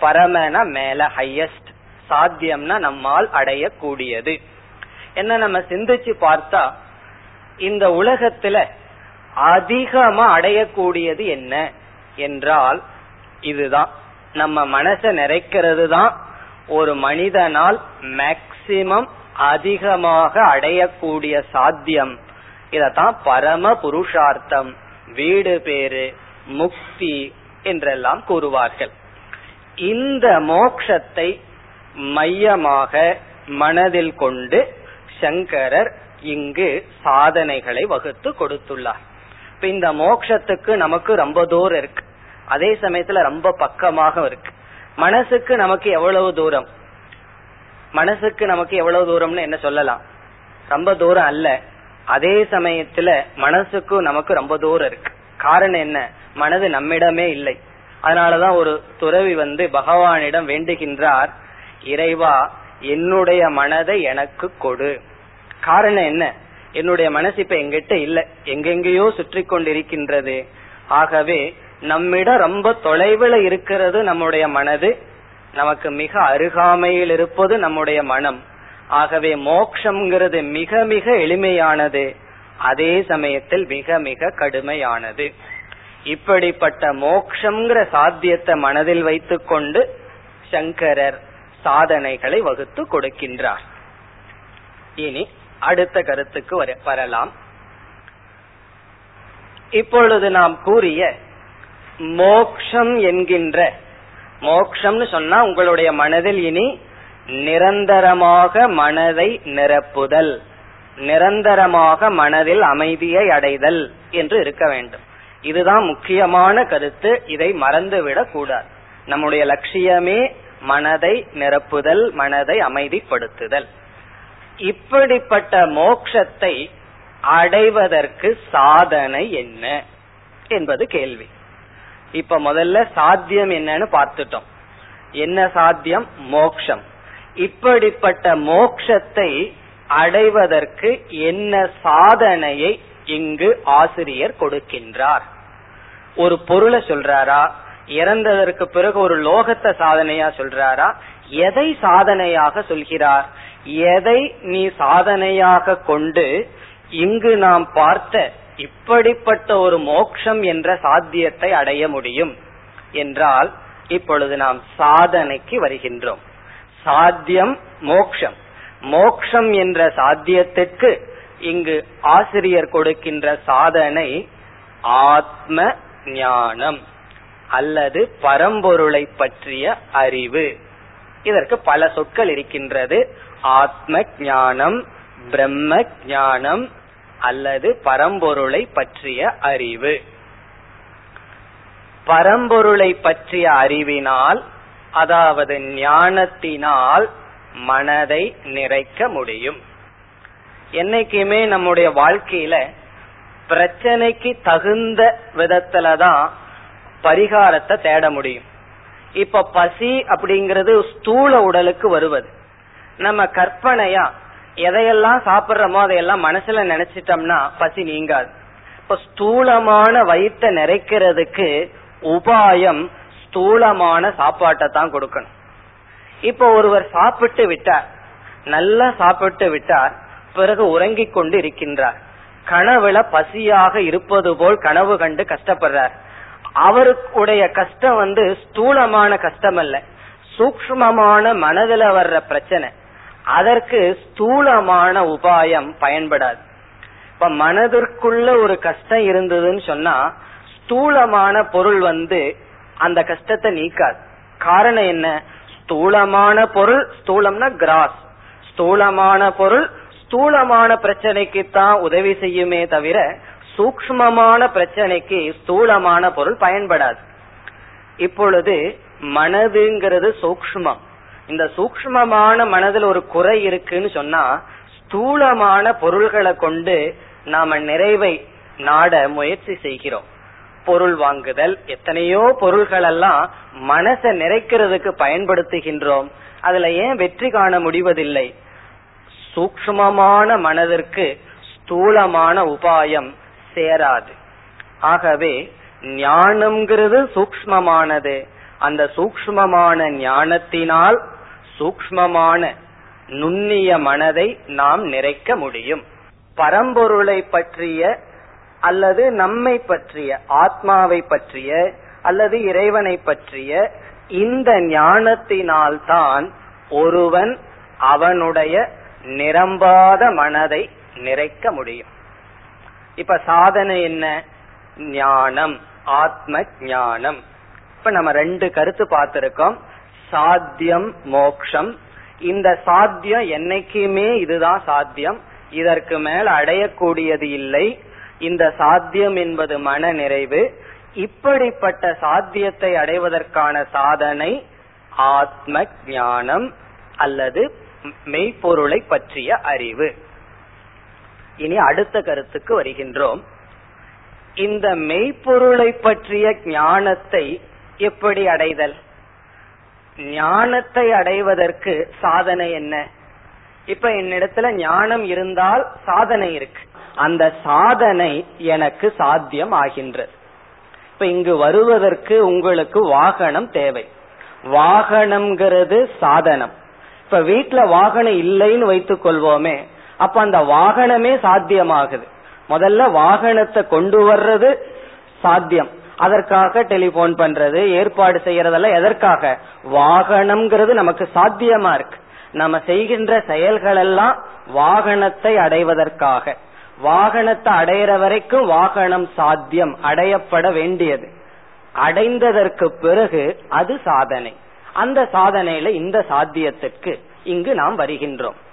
பரமன மேல ஹையஸ்ட் சாத்தியம்னா நம்மால் அடையக்கூடியது. என்ன நம்ம சிந்திச்சு பார்த்தா இந்த உலகத்துல அதிகமா அடையக்கூடியது என்ன என்றால் இதுதான். நம்ம மனசை நிறைக்கிறது தான் ஒரு மனிதனால் மேக்சிமம் அதிகமாக அடையக்கூடிய சாத்தியம். இதத்தான் பரம புருஷார்த்தம் வீடு பேரு முக்தி என்றெல்லாம் கூறுவார்கள். இந்த மோக்ஷத்தை மையமாக மனதில் கொண்டு சங்கரர் இங்கு சாதனைகளை வகுத்து கொடுத்துள்ளார். இப்ப இந்த மோக்ஷத்துக்கு நமக்கு ரொம்ப தூரம் இருக்கு. அதே சமயத்துல ரொம்ப பக்கமாக இருக்கு. மனசுக்கு நமக்கு எவ்வளவு தூரம்? மனசுக்கு நமக்கு எவ்வளவு தூரம்னு என்ன சொல்லலாம்? ரொம்ப தூரம் அல்ல. அதே சமயத்துல மனசுக்கும் நமக்கு ரொம்ப தூரம் இருக்கு. காரணம் என்ன? மனது நம்மிடமே இல்லை. அதனாலதான் ஒரு துறவி வந்து பகவானிடம் வேண்டுகின்றார் இறைவா என்னுடைய மனதை எனக்கு கொடு. காரணம் என்ன? என்னுடைய மனசு இப்ப எங்கிட்ட இல்ல. எங்கெங்கேயோ சுற்றி கொண்டிருக்கின்றது. ஆகவே நம்மிடம் ரொம்ப தொலைவில் இருக்கிறது நம்முடைய மனது. நமக்கு மிக அருகாமையில் இருப்பது நம்முடைய மனம். ஆகவே மோக்ஷங்கிறது மிக மிக எளிமையானது. அதே சமயத்தில் மிக மிக கடுமையானது. இப்படிப்பட்ட மோக்ஷங்கிற சாத்தியத்தை மனதில் வைத்துக்கொண்டு சங்கரர் சாதனைகளை வகுத்து கொடுக்கின்றார். இனி அடுத்த கருத்துக்கு வரலாம். இப்பொழுது நாம் கூறிய மோக்ஷம் என்கின்ற மோக்ஷம்னு சொன்னா உங்களுடைய மனதில் இனி நிரந்தரமாக மனதை நிரப்புதல் நிரந்தரமாக மனதில் அமைதியை அடைதல் என்று இருக்க வேண்டும். இதுதான் முக்கியமான கருத்து. இதை மறந்துவிடக் கூடாது நம்முடைய லட்சியமே மனதை நிரப்புதல் மனதை அமைதிப்படுத்துதல். இப்படிப்பட்ட மோக்ஷத்தை அடைவதற்கு சாதனை என்ன என்பது கேள்வி. இப்ப முதல்ல சாத்தியம் என்னன்னு பார்த்துட்டோம். என்ன சாத்தியம்? மோக்ஷம். இப்படிப்பட்ட மோக்ஷத்தை அடைவதற்கு என்ன சாதனையை இங்கு ஆசிரியர் கொடுக்கின்றார்? ஒரு பொருளை சொல்றாரா? இறந்ததற்கு பிறகு ஒரு லோகத்தை சாதனையா சொல்றாரா? எதை சாதனையாக சொல்கிறார்? எதை நீ சாதனையாக கொண்டு இங்கு நாம் பார்த்த இப்படிப்பட்ட ஒரு மோக்ஷம் என்ற சாத்தியத்தை அடைய முடியும் என்றால் இப்பொழுது நாம் சாதனைக்கு வருகின்றோம். சாத்தியம் மோக்ஷம். மோக்ஷம் என்ற சாத்தியத்திற்கு இங்கு ஆசிரியர் கொடுக்கின்ற சாதனை ஆத்ம ஞானம். அல்லது பரம்பொருளை பற்றிய அறிவு. இதற்கு பல சொற்கள் இருக்கின்றது. ஆத்ம ஞானம் பிரம்ம ஞானம் அல்லது பரம்பொருளை பற்றிய அறிவு. பரம்பொருளை பற்றிய அறிவினால் அதாவது ஞானத்தினால் மனதை நிறைக்க முடியும். என்னைக்குமே நம்முடைய வாழ்க்கையில பிரச்சனைக்கு தகுந்த விதத்துலதான் பரிகாரத்தை தேட முடியும். இப்ப பசி அப்படிங்கிறது ஸ்தூல உடலுக்கு வருவது. நம்ம கற்பனையா எதையெல்லாம் சாப்பிட்றோமோ அதையெல்லாம் மனசுல நினைச்சிட்டோம்னா பசி நீங்காது. இப்ப ஸ்தூலமான வயிற்ற நிறைக்கிறதுக்கு உபாயம் ஸ்தூலமான சாப்பாட்டை தான் கொடுக்கணும். இப்ப ஒருவர் சாப்பிட்டு விட்டார் நல்லா சாப்பிட்டு விட்டார் பிறகு உறங்கிக் கொண்டு இருக்கின்றார். கனவுல பசியாக இருப்பது போல் கனவு கண்டு கஷ்டப்படுறார். அவருடைய கஷ்டம் வந்து ஸ்தூலமான கஷ்டம் அல்ல சூக்மமான மனதுல வர்ற பிரச்சனை. அதற்கு ஸ்தூலமான உபாயம் பயன்படாது. இப்ப மனதிற்குள்ள ஒரு கஷ்டம் இருந்ததுன்னு சொன்னா ஸ்தூலமான பொருள் வந்து அந்த கஷ்டத்தை நீக்காது. காரணம் என்ன? ஸ்தூலமான பொருள் ஸ்தூலம்னா கிராஸ். ஸ்தூலமான பொருள் ஸ்தூலமான பிரச்சனைக்கு தான் உதவி செய்யுமே தவிர சூக்மமான பிரச்சனைக்கு ஸ்தூலமான பொருள் பயன்படாது. இப்பொழுது மனதுங்கிறது சூக்மம் இந்த சூக்மமான மனதில் ஒரு குறை இருக்குன்னு சொன்னா ஸ்தூலமான பொருள்களை கொண்டு நாம நிறைவை நாட முயற்சி செய்கிறோம். பொருள் வாங்குதல் எத்தனையோ பொருள்கள் எல்லாம் மனசை நிறைக்கிறதுக்கு பயன்படுத்துகின்றோம். அதுல ஏன் வெற்றி காண முடிவதில்லை? சூக்மமான மனதிற்கு ஸ்தூலமான உபாயம் சேராது. ஆகவே ஞானம்ங்கிறது சூக்மமானது அந்த சூக்மமான ஞானத்தினால் சூக்மமான நுண்ணிய மனதை நாம் நிறைக்க முடியும். பரம்பொருளை பற்றிய அல்லது நம்மை பற்றிய ஆத்மாவை பற்றிய அல்லது இறைவனை பற்றிய இந்த ஞானத்தினால்தான் ஒருவன் அவனுடைய நிரம்பாத மனதை நிறைக்க முடியும். இப்ப சாதனை என்ன? ஞானம் ஆத்ம ஞானம் இப்ப நம்ம ரெண்டு கருத்து பார்த்திருக்கோம். சாத்தியம் மோக்ஷம். இந்த சாத்தியம் என்னைக்குமே இதுதான் சாத்தியம். இதற்கு மேல் அடையக்கூடியது இல்லை. இந்த சாத்தியம் என்பது மன நிறைவு. இப்படிப்பட்ட சாத்தியத்தை அடைவதற்கான சாதனை ஆத்ம ஞானம் அல்லது மெய்ப்பொருளை பற்றிய அறிவு. இனி அடுத்த கருத்துக்கு வருகின்றோம். இந்த மெய்ப்பொருளை பற்றிய ஞானத்தை எப்படி அடைதல்? ஞானத்தை அடைவதற்கு சாதனை என்ன? இப்ப என்னிடத்துல ஞானம் இருந்தால் சாதனை இருக்கு. அந்த சாதனை எனக்கு சாத்தியம் ஆகின்றது இப்ப இங்கு வருவதற்கு உங்களுக்கு வாகனம் தேவை. வாகனம்ங்கிறது சாதனம். இப்ப வீட்டுல வாகனம் இல்லைன்னு வைத்துக் கொள்வோமே அப்ப அந்த வாகனமே சாத்தியமாகுது. முதல்ல வாகனத்தை கொண்டு வர்றது சாத்தியம். அதற்காக டெலிபோன் பண்றது ஏற்பாடு செய்யறதெல்லாம் எதற்காக? வாகனம்ங்கிறது நமக்கு சாத்தியமா இருக்கு. நம்ம செய்கின்ற செயல்கள் எல்லாம் வாகனத்தை அடைவதற்காக. வாகனத்தை அடையிற வரைக்கும் வாகனம் சாத்தியம் அடையப்பட வேண்டியது. அடைந்ததற்கு பிறகு அது சாதனை. அந்த சாதனையில இந்த சாத்தியத்திற்கு இங்கு நாம் வருகின்றோம்.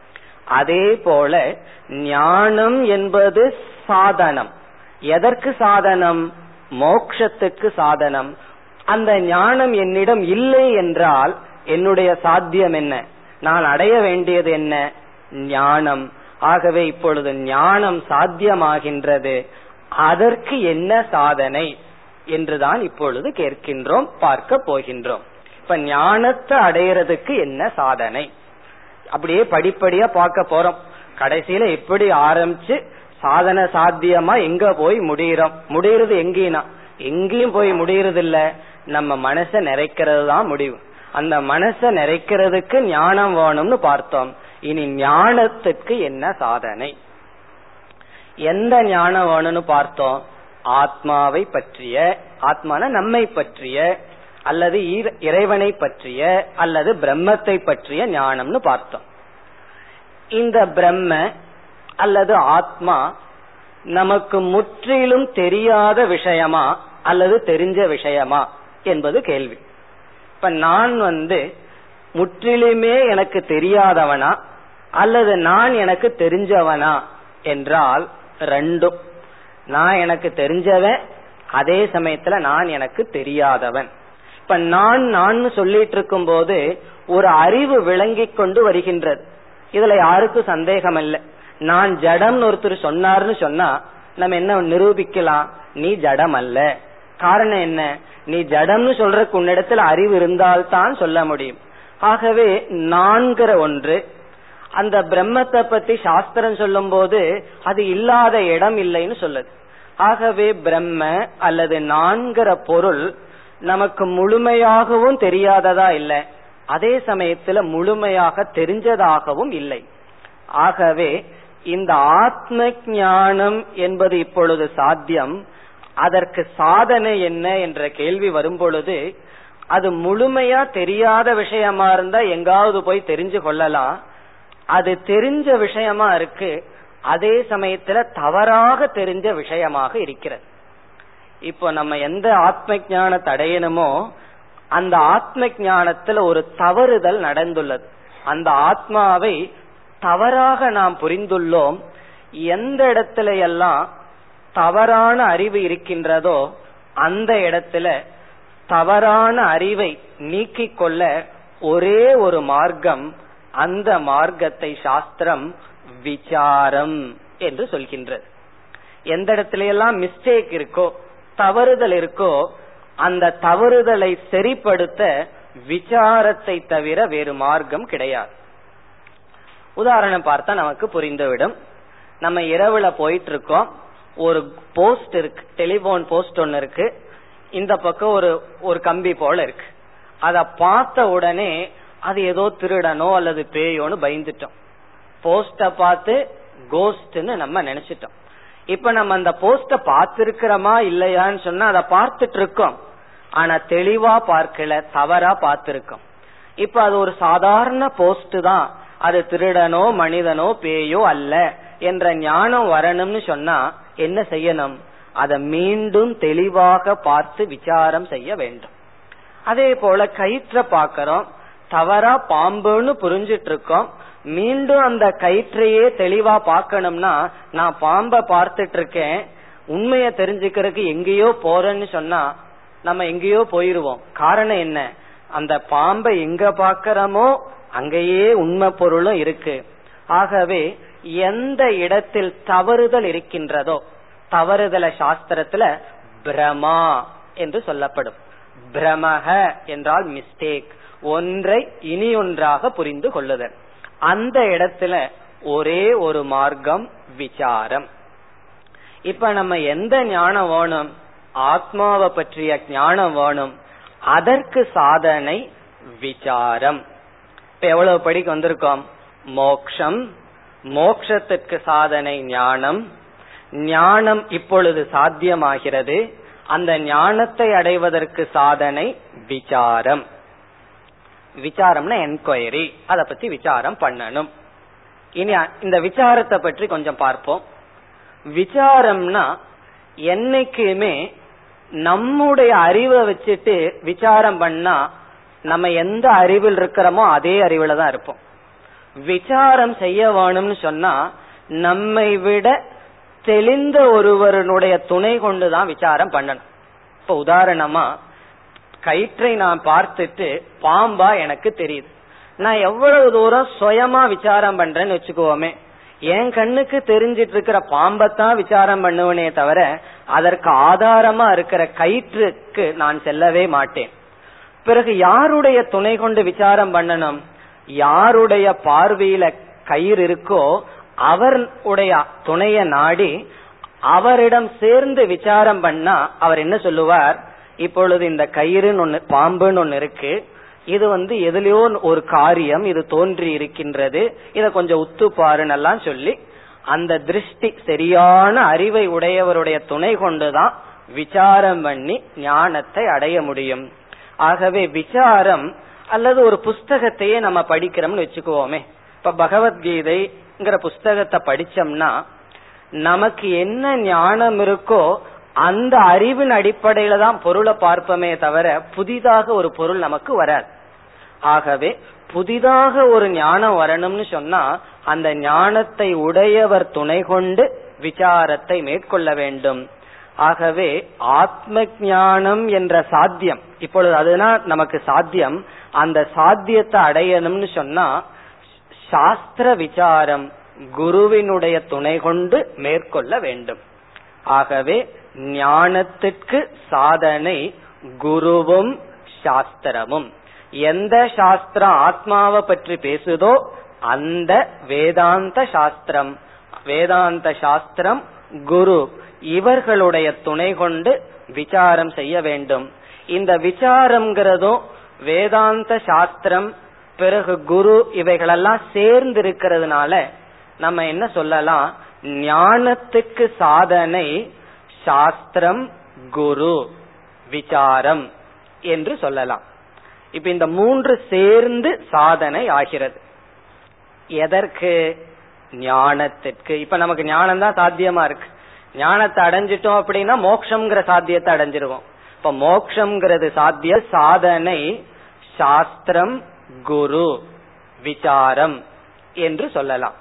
அதே போல ஞானம் என்பது சாதனம். எதற்கு சாதனம்? மோக்ஷத்துக்கு சாதனம். அந்த ஞானம் என்னிடம் இல்லை என்றால் என்னுடைய சாத்தியம் என்ன? நான் அடைய வேண்டியது என்ன? ஞானம். ஆகவே இப்பொழுது ஞானம் சாத்தியமாகின்றது. அதற்கு என்ன சாதனை? என்றுதான் இப்பொழுது கேட்கின்றோம் பார்க்க போகின்றோம். இப்ப ஞானத்தை அடையிறதுக்கு என்ன சாதனை? அப்படியே படிப்படியா பார்க்க போறோம். கடைசியில எப்படி ஆரம்பிச்சு சாதன சாத்தியமா எங்க போய் முடிகிறோம் முடிகிறது எங்கேனா? எங்கேயும் போய் முடியறது இல்ல நம்ம மனச நிறைக்கிறது தான் முடிவு. அந்த மனச நிறைக்கிறதுக்கு ஞானம் வேணும்னு பார்த்தோம். இனி ஞானத்துக்கு என்ன சாதனை? எந்த ஞானம் வேணும்னு பார்த்தோம்? ஆத்மாவை பற்றிய ஆத்மான நம்மை பற்றிய அல்லது இறைவனை பற்றிய அல்லது பிரம்மத்தை பற்றிய ஞானம்னு பார்த்தோம். இந்த பிரம்ம அல்லது ஆத்மா நமக்கு முற்றிலும் தெரியாத விஷயமா அல்லது தெரிஞ்ச விஷயமா என்பது கேள்வி. இப்ப நான் வந்து முற்றிலுமே எனக்கு தெரியாதவனா அல்லது நான் எனக்கு தெரிஞ்சவனா என்றால் ரெண்டும். நான் எனக்கு தெரிஞ்சவன் அதே சமயத்துல நான் எனக்கு தெரியாதவன். இப்ப நான் நான் சொல்லிட்டு இருக்கும் போது ஒரு அறிவு விளங்கி கொண்டு வருகின்றது. இதுல யாருக்கும் சந்தேகம் இல்லை நான் ஜடம்னு ஒருத்தர் சொன்னார்னு சொன்னா நம்ம என்ன நிரூபிக்கலாம்? நீ ஜடம் அல்ல காரணம் என்ன? நீ ஜடம்னு சொல்றதுக்கு உன்னிடத்துல அறிவு இருந்தால்தான் சொல்ல முடியும். ஆகவே நான்கிற ஒன்று அந்த பிரம்மத்தை பத்தி சாஸ்திரம் சொல்லும் போது அது இல்லாத இடம் இல்லைன்னு சொல்லுது. ஆகவே பிரம்ம அல்லது நான்கிற பொருள் நமக்கு முழுமையாகவும் தெரியாததா இல்லை. அதே சமயத்துல முழுமையாக தெரிஞ்சதாகவும் இல்லை. ஆகவே இந்த ஆத்ம ஞானம் என்பது இப்பொழுது சாத்தியம். அதற்கு சாதனை என்ன என்ற கேள்வி வரும் பொழுது அது முழுமையா தெரியாத விஷயமா இருந்தா எங்காவது போய் தெரிஞ்சு கொள்ளலாம். அது தெரிஞ்ச விஷயமா இருக்கு அதே சமயத்துல தவறாக தெரிஞ்ச விஷயமாக இருக்கிறது. இப்போ நம்ம எந்த ஆத்ம ஞானத்தை அடையணுமோ அந்த ஆத்ம ஞானத்துல ஒரு தவறுதல் நடந்துள்ளது. அந்த ஆத்மாவை தவறாக நாம் புரிந்துள்ளோம். எந்த இடத்துல எல்லாம் தவறான அறிவு இருக்கின்றதோ அந்த இடத்துல தவறான அறிவை நீக்கிக் கொள்ள ஒரே ஒரு மார்க்கம் அந்த மார்க்கத்தை சாஸ்திரம் விசாரம் என்று சொல்கின்றது. எந்த இடத்துல எல்லாம் மிஸ்டேக் இருக்கோ தவறுதல் இருக்கோ அந்த தவறுதலை சரிப்படுத்த விசாரத்தை தவிர வேறு மார்க்கம் கிடையாது. உதாரணம் பார்த்தா நமக்கு புரிந்துவிடும். நம்ம இரவுல போயிட்டு இருக்கோம் ஒரு போஸ்ட் இருக்கு டெலிபோன் போஸ்ட் ஒன்னு இருக்கு. இந்த பக்கம் ஒரு ஒரு கம்பி போல இருக்கு. அத பார்த்த உடனே அது ஏதோ திருடனோ அல்லது பேயோன்னு பயந்துட்டோம். போஸ்ட பார்த்து கோஸ்ட்னு நம்ம நினைச்சிட்டோம். இப்ப நம்ம அந்த போஸ்ட பார்த்திருக்கிறோமா இல்லையான்னு சொன்னா அதை பார்த்துட்டு இருக்கோம் ஆனா தெளிவா பார்க்கல தவறா பார்த்திருக்கோம். இப்ப அது ஒரு சாதாரண போஸ்ட் தான். அது திருடனோ மனிதனோ பேயோ அல்ல என்ற ஞானம் வரணும்னு சொன்னா என்ன செய்யணும்? அதை மீண்டும் தெளிவாக பார்த்து விசாரம் செய்ய வேண்டும். அதே போல கயிற்ற பாக்கிறோம் தவறா பாம்புன்னு புரிஞ்சிட்டு இருக்கோம் மீண்டும் அந்த கயிற்றையே தெளிவா பார்க்கணும்னா நான் பாம்ப பார்த்துட்டு இருக்கேன் உண்மைய தெரிஞ்சுக்கிறதுக்கு எங்கேயோ போறேன்னு சொன்னா நம்ம எங்கேயோ போயிருவோம். காரணம் என்ன? அந்த பாம்பை எங்க பாக்கிறோமோ அங்கேயே உண்மை பொருளும் இருக்கு. ஆகவே எந்த இடத்தில் தவறுதல் இருக்கின்றதோ தவறுதல சாஸ்திரத்துல பிரமா என்று சொல்லப்படும். பிரமக என்றால் மிஸ்டேக் ஒன்றை இனி ஒன்றாக புரிந்து கொள்ளுதல். அந்த இடத்துல ஒரே ஒரு மார்க்கம் விசாரம். இப்ப நம்ம எந்த ஞானம் வேணும்? ஆத்மாவை பற்றிய ஞானம் வேணும். அதற்கு சாதனை விசாரம். இப்ப எவ்வளவு படிக்கு வந்திருக்கோம்? மோக்ஷம். மோக்ஷத்திற்கு சாதனை ஞானம். ஞானம் இப்பொழுது சாத்தியமாகிறது. அந்த ஞானத்தை அடைவதற்கு சாதனை விசாரம். விசாரம்னா என்கொயரி அதை பத்தி விசாரம் பண்ணணும். இனி இந்த விசாரத்தை பற்றி கொஞ்சம் பார்ப்போம். விசாரம்னா என்னைக்குமே நம்முடைய அறிவை வச்சுட்டு விசாரம் பண்ணா நம்ம எந்த அறிவில் இருக்கிறோமோ அதே அறிவுல தான் இருப்போம். விசாரம் செய்ய வேணும்னு சொன்னா நம்மை விட தெளிந்த ஒருவருடைய துணை கொண்டுதான் விசாரம் பண்ணணும். இப்ப உதாரணமா கயிற்றை நான் பார்த்துட்டு பாம்பா எனக்கு தெரியுது. நான் எவ்வளவு தூரம் சுயமா விசாரம் பண்றேன்னு வச்சுக்கோமே. என் கண்ணுக்கு தெரிஞ்சிட்டு இருக்கிற பாம்பத்தான் விசாரம் பண்ணுவனே தவிர அதற்கு ஆதாரமா இருக்கிற கயிற்றுக்கு நான் செல்லவே மாட்டேன். பிறகு யாருடைய துணை கொண்டு விசாரம் பண்ணணும்? யாருடைய பார்வையில கயிறு இருக்கோ அவர் உடைய துணைய நாடி அவரிடம் சேர்ந்து விசாரம் பண்ணா அவர் என்ன சொல்லுவார்? இப்பொழுது இந்த கயிறுன்னு ஒண்ணு பாம்புன்னு ஒண்ணு இருக்கு. இது வந்து எதுலயோ ஒரு காரியம் இது தோன்றி இருக்கின்றது. இத கொஞ்சம் உத்து பாருன்னெல்லாம் சொல்லி அந்த திருஷ்டி சரியான அறிவை உடையவருடைய துணை கொண்டுதான் விசாரம் பண்ணி ஞானத்தை அடைய முடியும். ஆகவே விசாரம் அல்லது ஒரு புஸ்தகத்தையே நம்ம படிக்கிறோம்னு வச்சுக்குவோமே. இப்ப பகவத்கீதைங்கிற புஸ்தகத்தை படிச்சோம்னா நமக்கு என்ன ஞானம் இருக்கோ அந்த அறிவின் அடிப்படையில தான் பொருளை பார்ப்போமே தவிர புதிதாக ஒரு பொருள் நமக்கு வராது. ஆகவே புதிதாக ஒரு ஞானம் வரணும்னு சொன்னா அந்த ஞானத்தை உடையவர் துணை கொண்டு விசாரத்தை மேற்கொள்ள வேண்டும். ஆகவே ஆத்ம ஞானம் என்ற சாத்தியம் இப்பொழுது அதுதான் நமக்கு சாத்தியம் அந்த சாத்தியத்தை அடையணும்னு சொன்னா சாஸ்திர விசாரம் குருவினுடைய துணை கொண்டு மேற்கொள்ள வேண்டும். ஆகவே ஞானத்திற்கு சாதனை குருவும் சாஸ்திரமும். எந்த சாஸ்திரம் ஆத்மாவை பற்றி பேசுதோ அந்த வேதாந்த சாஸ்திரம். வேதாந்த சாஸ்திரம் குரு. இவர்களுடைய துணை கொண்டு விசாரம் செய்ய வேண்டும். இந்த விசாரம்ங்கிறதும் வேதாந்த சாஸ்திரம் பிறகு குரு இவைகளெல்லாம் சேர்ந்து இருக்கிறதுனால நம்ம என்ன சொல்லலாம்? ஞானத்துக்கு சாதனை சாஸ்திரம் குரு விசாரம் என்று சொல்லலாம். இப்ப இந்த மூன்று சேர்ந்து சாதனை ஆகிறது. எதற்கு? ஞானத்திற்கு. இப்ப நமக்கு ஞானம் தான் சாத்தியமா இருக்கு. ஞானத்தை அடைஞ்சிட்டோம் அப்படின்னா மோக்ஷங்கிற சாத்தியத்தை அடைஞ்சிருவோம். இப்ப மோக்ஷங்கிறது சாத்திய சாதனை சாஸ்திரம் குரு விசாரம் என்று சொல்லலாம்.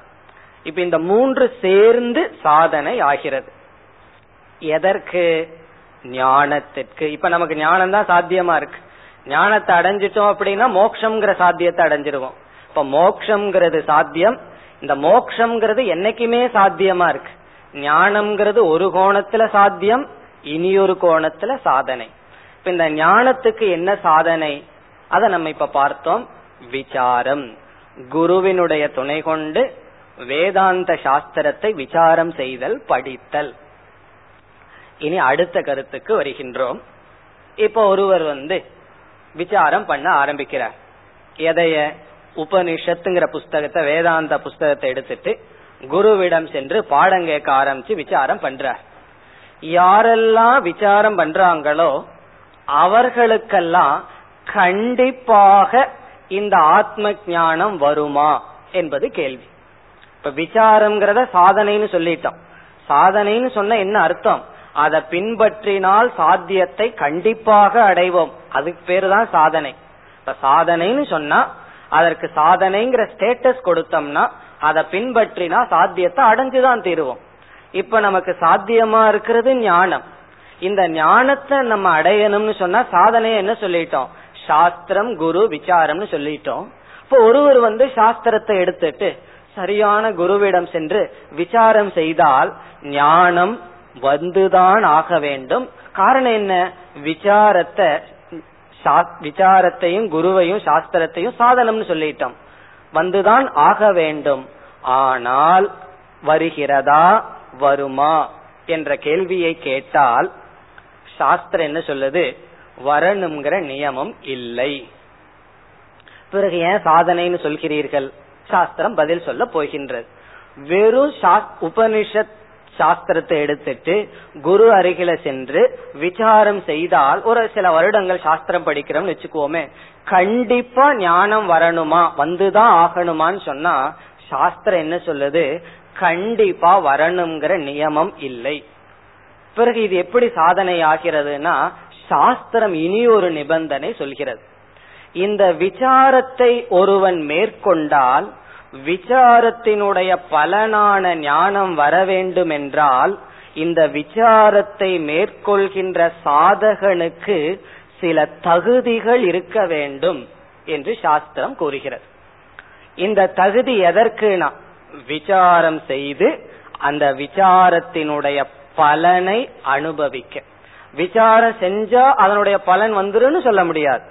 இப்ப இந்த மூன்று சேர்ந்து சாதனை ஆகிறது. எதற்கு? ஞானத்திற்கு. இப்ப நமக்கு ஞானம் தான் சாத்தியமா இருக்கு. ஞானத்தை அடைஞ்சிட்டோம் அப்படின்னா மோக்ஷங்கிற சாத்தியத்தை அடைஞ்சிருவோம். இப்ப மோக்ஷங்கிறது சாத்தியம். இந்த மோக்ஷங்கிறது என்னைக்குமே சாத்தியமா இருக்கு. ஞானம்ங்கிறது ஒரு கோணத்துல சாத்தியம் இனியொரு கோணத்துல சாதனை. இப்ப இந்த ஞானத்துக்கு என்ன சாதனை? அதை நம்ம இப்ப பார்த்தோம். விசாரம். குருவினுடைய துணை கொண்டு வேதாந்த சாஸ்திரத்தை விசாரம் செய்தல் படித்தல். இனி அடுத்த கருத்துக்கு வருகின்றோம். இப்ப ஒருவர் வந்து விசாரம் பண்ண ஆரம்பிக்கிறார். எதைய? உபனிஷத்துங்கிற புஸ்தகத்தை வேதாந்த புஸ்தகத்தை எடுத்துட்டு குருவிடம் சென்று பாடம் கேட்க ஆரம்பிச்சு விசாரம் பண்றார். யாரெல்லாம் விசாரம் பண்றாங்களோ அவர்களுக்கெல்லாம் கண்டிப்பாக இந்த ஆத்ம ஞானம் வருமா என்பது கேள்வி. இப்ப விசாரம்ங்கிறத சாதனைன்னு சொல்லிட்டோம். சாதனைன்னு சொன்ன என்ன அர்த்தம்? அதை பின்பற்றினால் சாத்தியத்தை கண்டிப்பாக அடைவோம். அதுக்கு பேரு தான் சாதனை. இப்ப சாதனைன்னு சொன்னா அதற்கு சாதனைங்கிற ஸ்டேட்டஸ் கொடுத்தோம்னா அதை பின்பற்றினா சாத்தியத்தை அடைஞ்சுதான் தீருவோம். இப்ப நமக்கு சாத்தியமா இருக்கிறது ஞானம். இந்த ஞானத்தை நம்ம அடையணும்னு சொன்னா சாதனையை என்ன சொல்லிட்டோம்? சாஸ்திரம் குரு விசாரம்னு சொல்லிட்டோம். இப்போ ஒருவர் வந்து சாஸ்திரத்தை எடுத்துட்டு சரியான குருவிடம் சென்று விசாரம் செய்தால் ஞானம் வந்துதான் ஆக வேண்டும். காரணம் என்ன? விசாரத்தை விசாரத்தையும் குருவையும் சாஸ்திரத்தையும் சாதனம்னு சொல்லிட்டோம். வந்துதான் ஆக வேண்டும். ஆனால் வருகிறதா? வருமா? என்ற கேள்வியை கேட்டால் சாஸ்திரம் என்ன சொல்லுது? வரணுங்கிற நியமம் இல்லை. பிறகு ஏன் சாதனைன்னு சொல்கிறீர்கள்? சாஸ்திரம் பதில் சொல்ல போகின்றது. வெறும் உபனிஷத் சாஸ்திரத்தை எடுத்துட்டு குரு அருகில சென்று விசாரம் செய்தால் ஒரு சில வருடங்கள் சாஸ்திரம் படிக்கிறோம்னு வச்சுக்கோமே கண்டிப்பா ஞானம் வரணுமா? வந்துதான் ஆகணுமான்னு சொன்னா சாஸ்திரம் என்ன சொல்லுது? கண்டிப்பா வரணுங்கிற நியமம் இல்லை. பிறகு இது எப்படி சாதனை ஆகிறதுனா சாஸ்திரம் இனி ஒரு நிபந்தனை சொல்கிறது. இந்த விசாரத்தை ஒருவன் மேற்கொண்டால் விசாரத்தினுடைய பலனான ஞானம் வர வேண்டும் என்றால் இந்த விசாரத்தை மேற்கொள்கின்ற சாதகனுக்கு சில தகுதிகள் இருக்க வேண்டும் என்று சாஸ்திரம் கூறுகிறது. இந்த தகுதி எதற்குனா விசாரம் செய்து அந்த விசாரத்தினுடைய பலனை அனுபவிக்க. விசாரம் செஞ்சா அதனுடைய பலன் வந்துருன்னு சொல்ல முடியாது.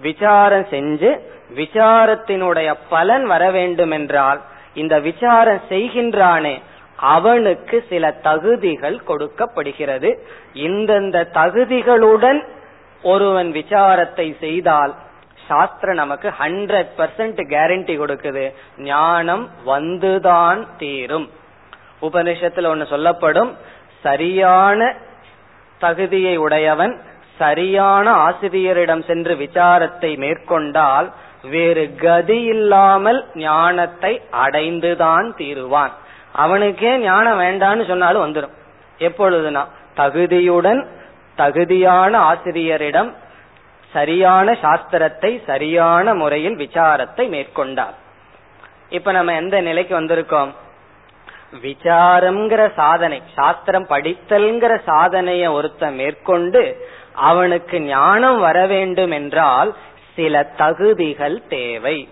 விசாரம் செஞ்சு விசாரத்தினுடைய பலன் வர வேண்டும் என்றால் இந்த விசாரம் செய்கின்றானே அவனுக்கு சில தகுதிகள் கொடுக்கப்படுகிறது. இந்தந்த தகுதிகளுடன் ஒருவன் விசாரத்தை செய்தால் சாஸ்திரம் நமக்கு ஹண்ட்ரட் பர்சன்ட் கேரண்டி கொடுக்குது. ஞானம் வந்துதான் தீரும். உபனிஷத்துல ஒன்னு சொல்லப்படும் சரியான தகுதியை உடையவன் சரியான ஆசிரியரிடம் சென்று விசாரத்தை மேற்கொண்டால் வேறு கதி இல்லாமல் ஞானத்தை அடைந்துதான் தீருவான். அவனுக்கே ஞானம் வேண்டான்னு சொன்னாலும் வந்துடும் எப்பொழுதுனா தகுதியுடன் தகுதியான ஆசிரியரிடம் சரியான சாஸ்திரத்தை சரியான முறையில் விசாரத்தை மேற்கொண்டார். இப்ப நம்ம எந்த நிலைக்கு வந்திருக்கோம்? விசாரம்ங்கிற சாதனை சாஸ்திரம் படித்தல்ங்கிற சாதனைய ஒருத்த மேற்கொண்டு அவனுக்கு ஞானம் வர வேண்டும் என்றால் சில தகுதிகள் தேவை.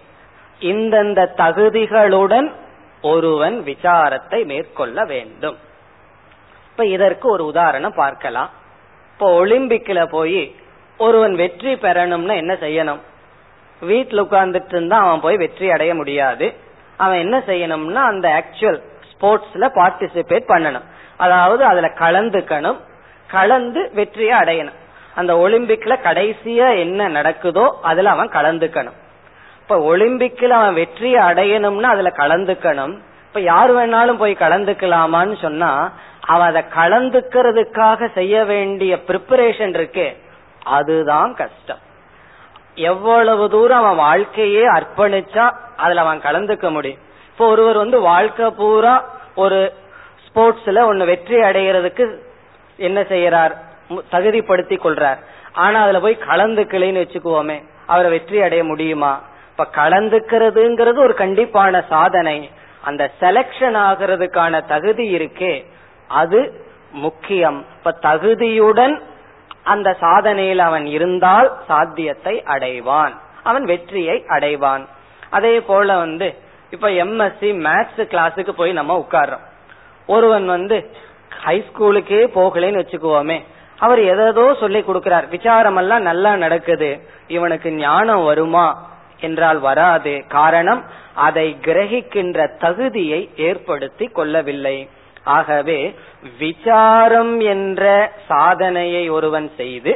இந்தந்த தகுதிகளுடன் ஒருவன் விசாரத்தை மேற்கொள்ள வேண்டும். இப்ப இதற்கு ஒரு உதாரணம் பார்க்கலாம். இப்போ ஒலிம்பிக்ல போய் ஒருவன் வெற்றி பெறணும்னா என்ன செய்யணும்? வீட்டில் உட்கார்ந்துட்டு இருந்தா அவன் போய் வெற்றி அடைய முடியாது. அவன் என்ன செய்யணும்னா அந்த ஆக்சுவல் ஸ்போர்ட்ஸ்ல பார்ட்டிசிபேட் பண்ணணும். அதாவது அதுல கலந்துக்கணும். கலந்து வெற்றியை அடையணும். அந்த ஒலிம்பிக்ல கடைசியா என்ன நடக்குதோ அதுல அவன் கலந்துக்கணும். இப்ப ஒலிம்பிக்ல அவன் வெற்றியை அடையணும்னா அதுல கலந்துக்கணும். இப்ப யார் வேணாலும் போய் கலந்துக்கலாமான்னு சொன்னா அவன் அதை கலந்துக்கிறதுக்காக செய்ய வேண்டிய ப்ரிப்பரேஷன் இருக்கு அதுதான் கஷ்டம். எவ்வளவு தூரம் அவன் வாழ்க்கையே அர்ப்பணிச்சா அதுல அவன் கலந்துக்க முடியும். இப்போ ஒருவர் வந்து வாழ்க்கை பூரா ஒரு ஸ்போர்ட்ஸ்ல ஒன்னு வெற்றி அடைகிறதுக்கு என்ன செய்யறார்? தகுதிப்படுத்தி கொள்றார். ஆனா அதுல போய் கலந்துக்கலைன்னு வச்சுக்குவோமே அவரை வெற்றி அடைய முடியுமா? இப்ப கலந்துக்கிறதுங்கிறது ஒரு கண்டிப்பான சாதனை. அந்த செலக்ஷன் ஆகிறதுக்கான தகுதி இருக்கே அது முக்கியம். இப்ப தகுதியுடன் அந்த சாதனையில் அவன் இருந்தால் சாத்தியத்தை அடைவான். அவன் வெற்றியை அடைவான். அதே போல வந்து இப்ப எம்எஸ்சி மேத்ஸ் கிளாஸுக்கு போய் நம்ம உட்கார்றோம். ஒருவன் வந்து ஹைஸ்கூலுக்கே போகலன்னு வச்சுக்குவோமே அவர் எதோ சொல்லி கொடுக்கிறார். விசாரம் எல்லாம் நல்லா நடக்குது. இவனுக்கு ஞானம் வருமா என்றால் வராது. காரணம் அதை கிரகிக்கின்ற தகுதியை ஏற்படுத்தி கொள்ளவில்லை. ஆகவே விசாரம் என்ற சாதனையை ஒருவன் செய்து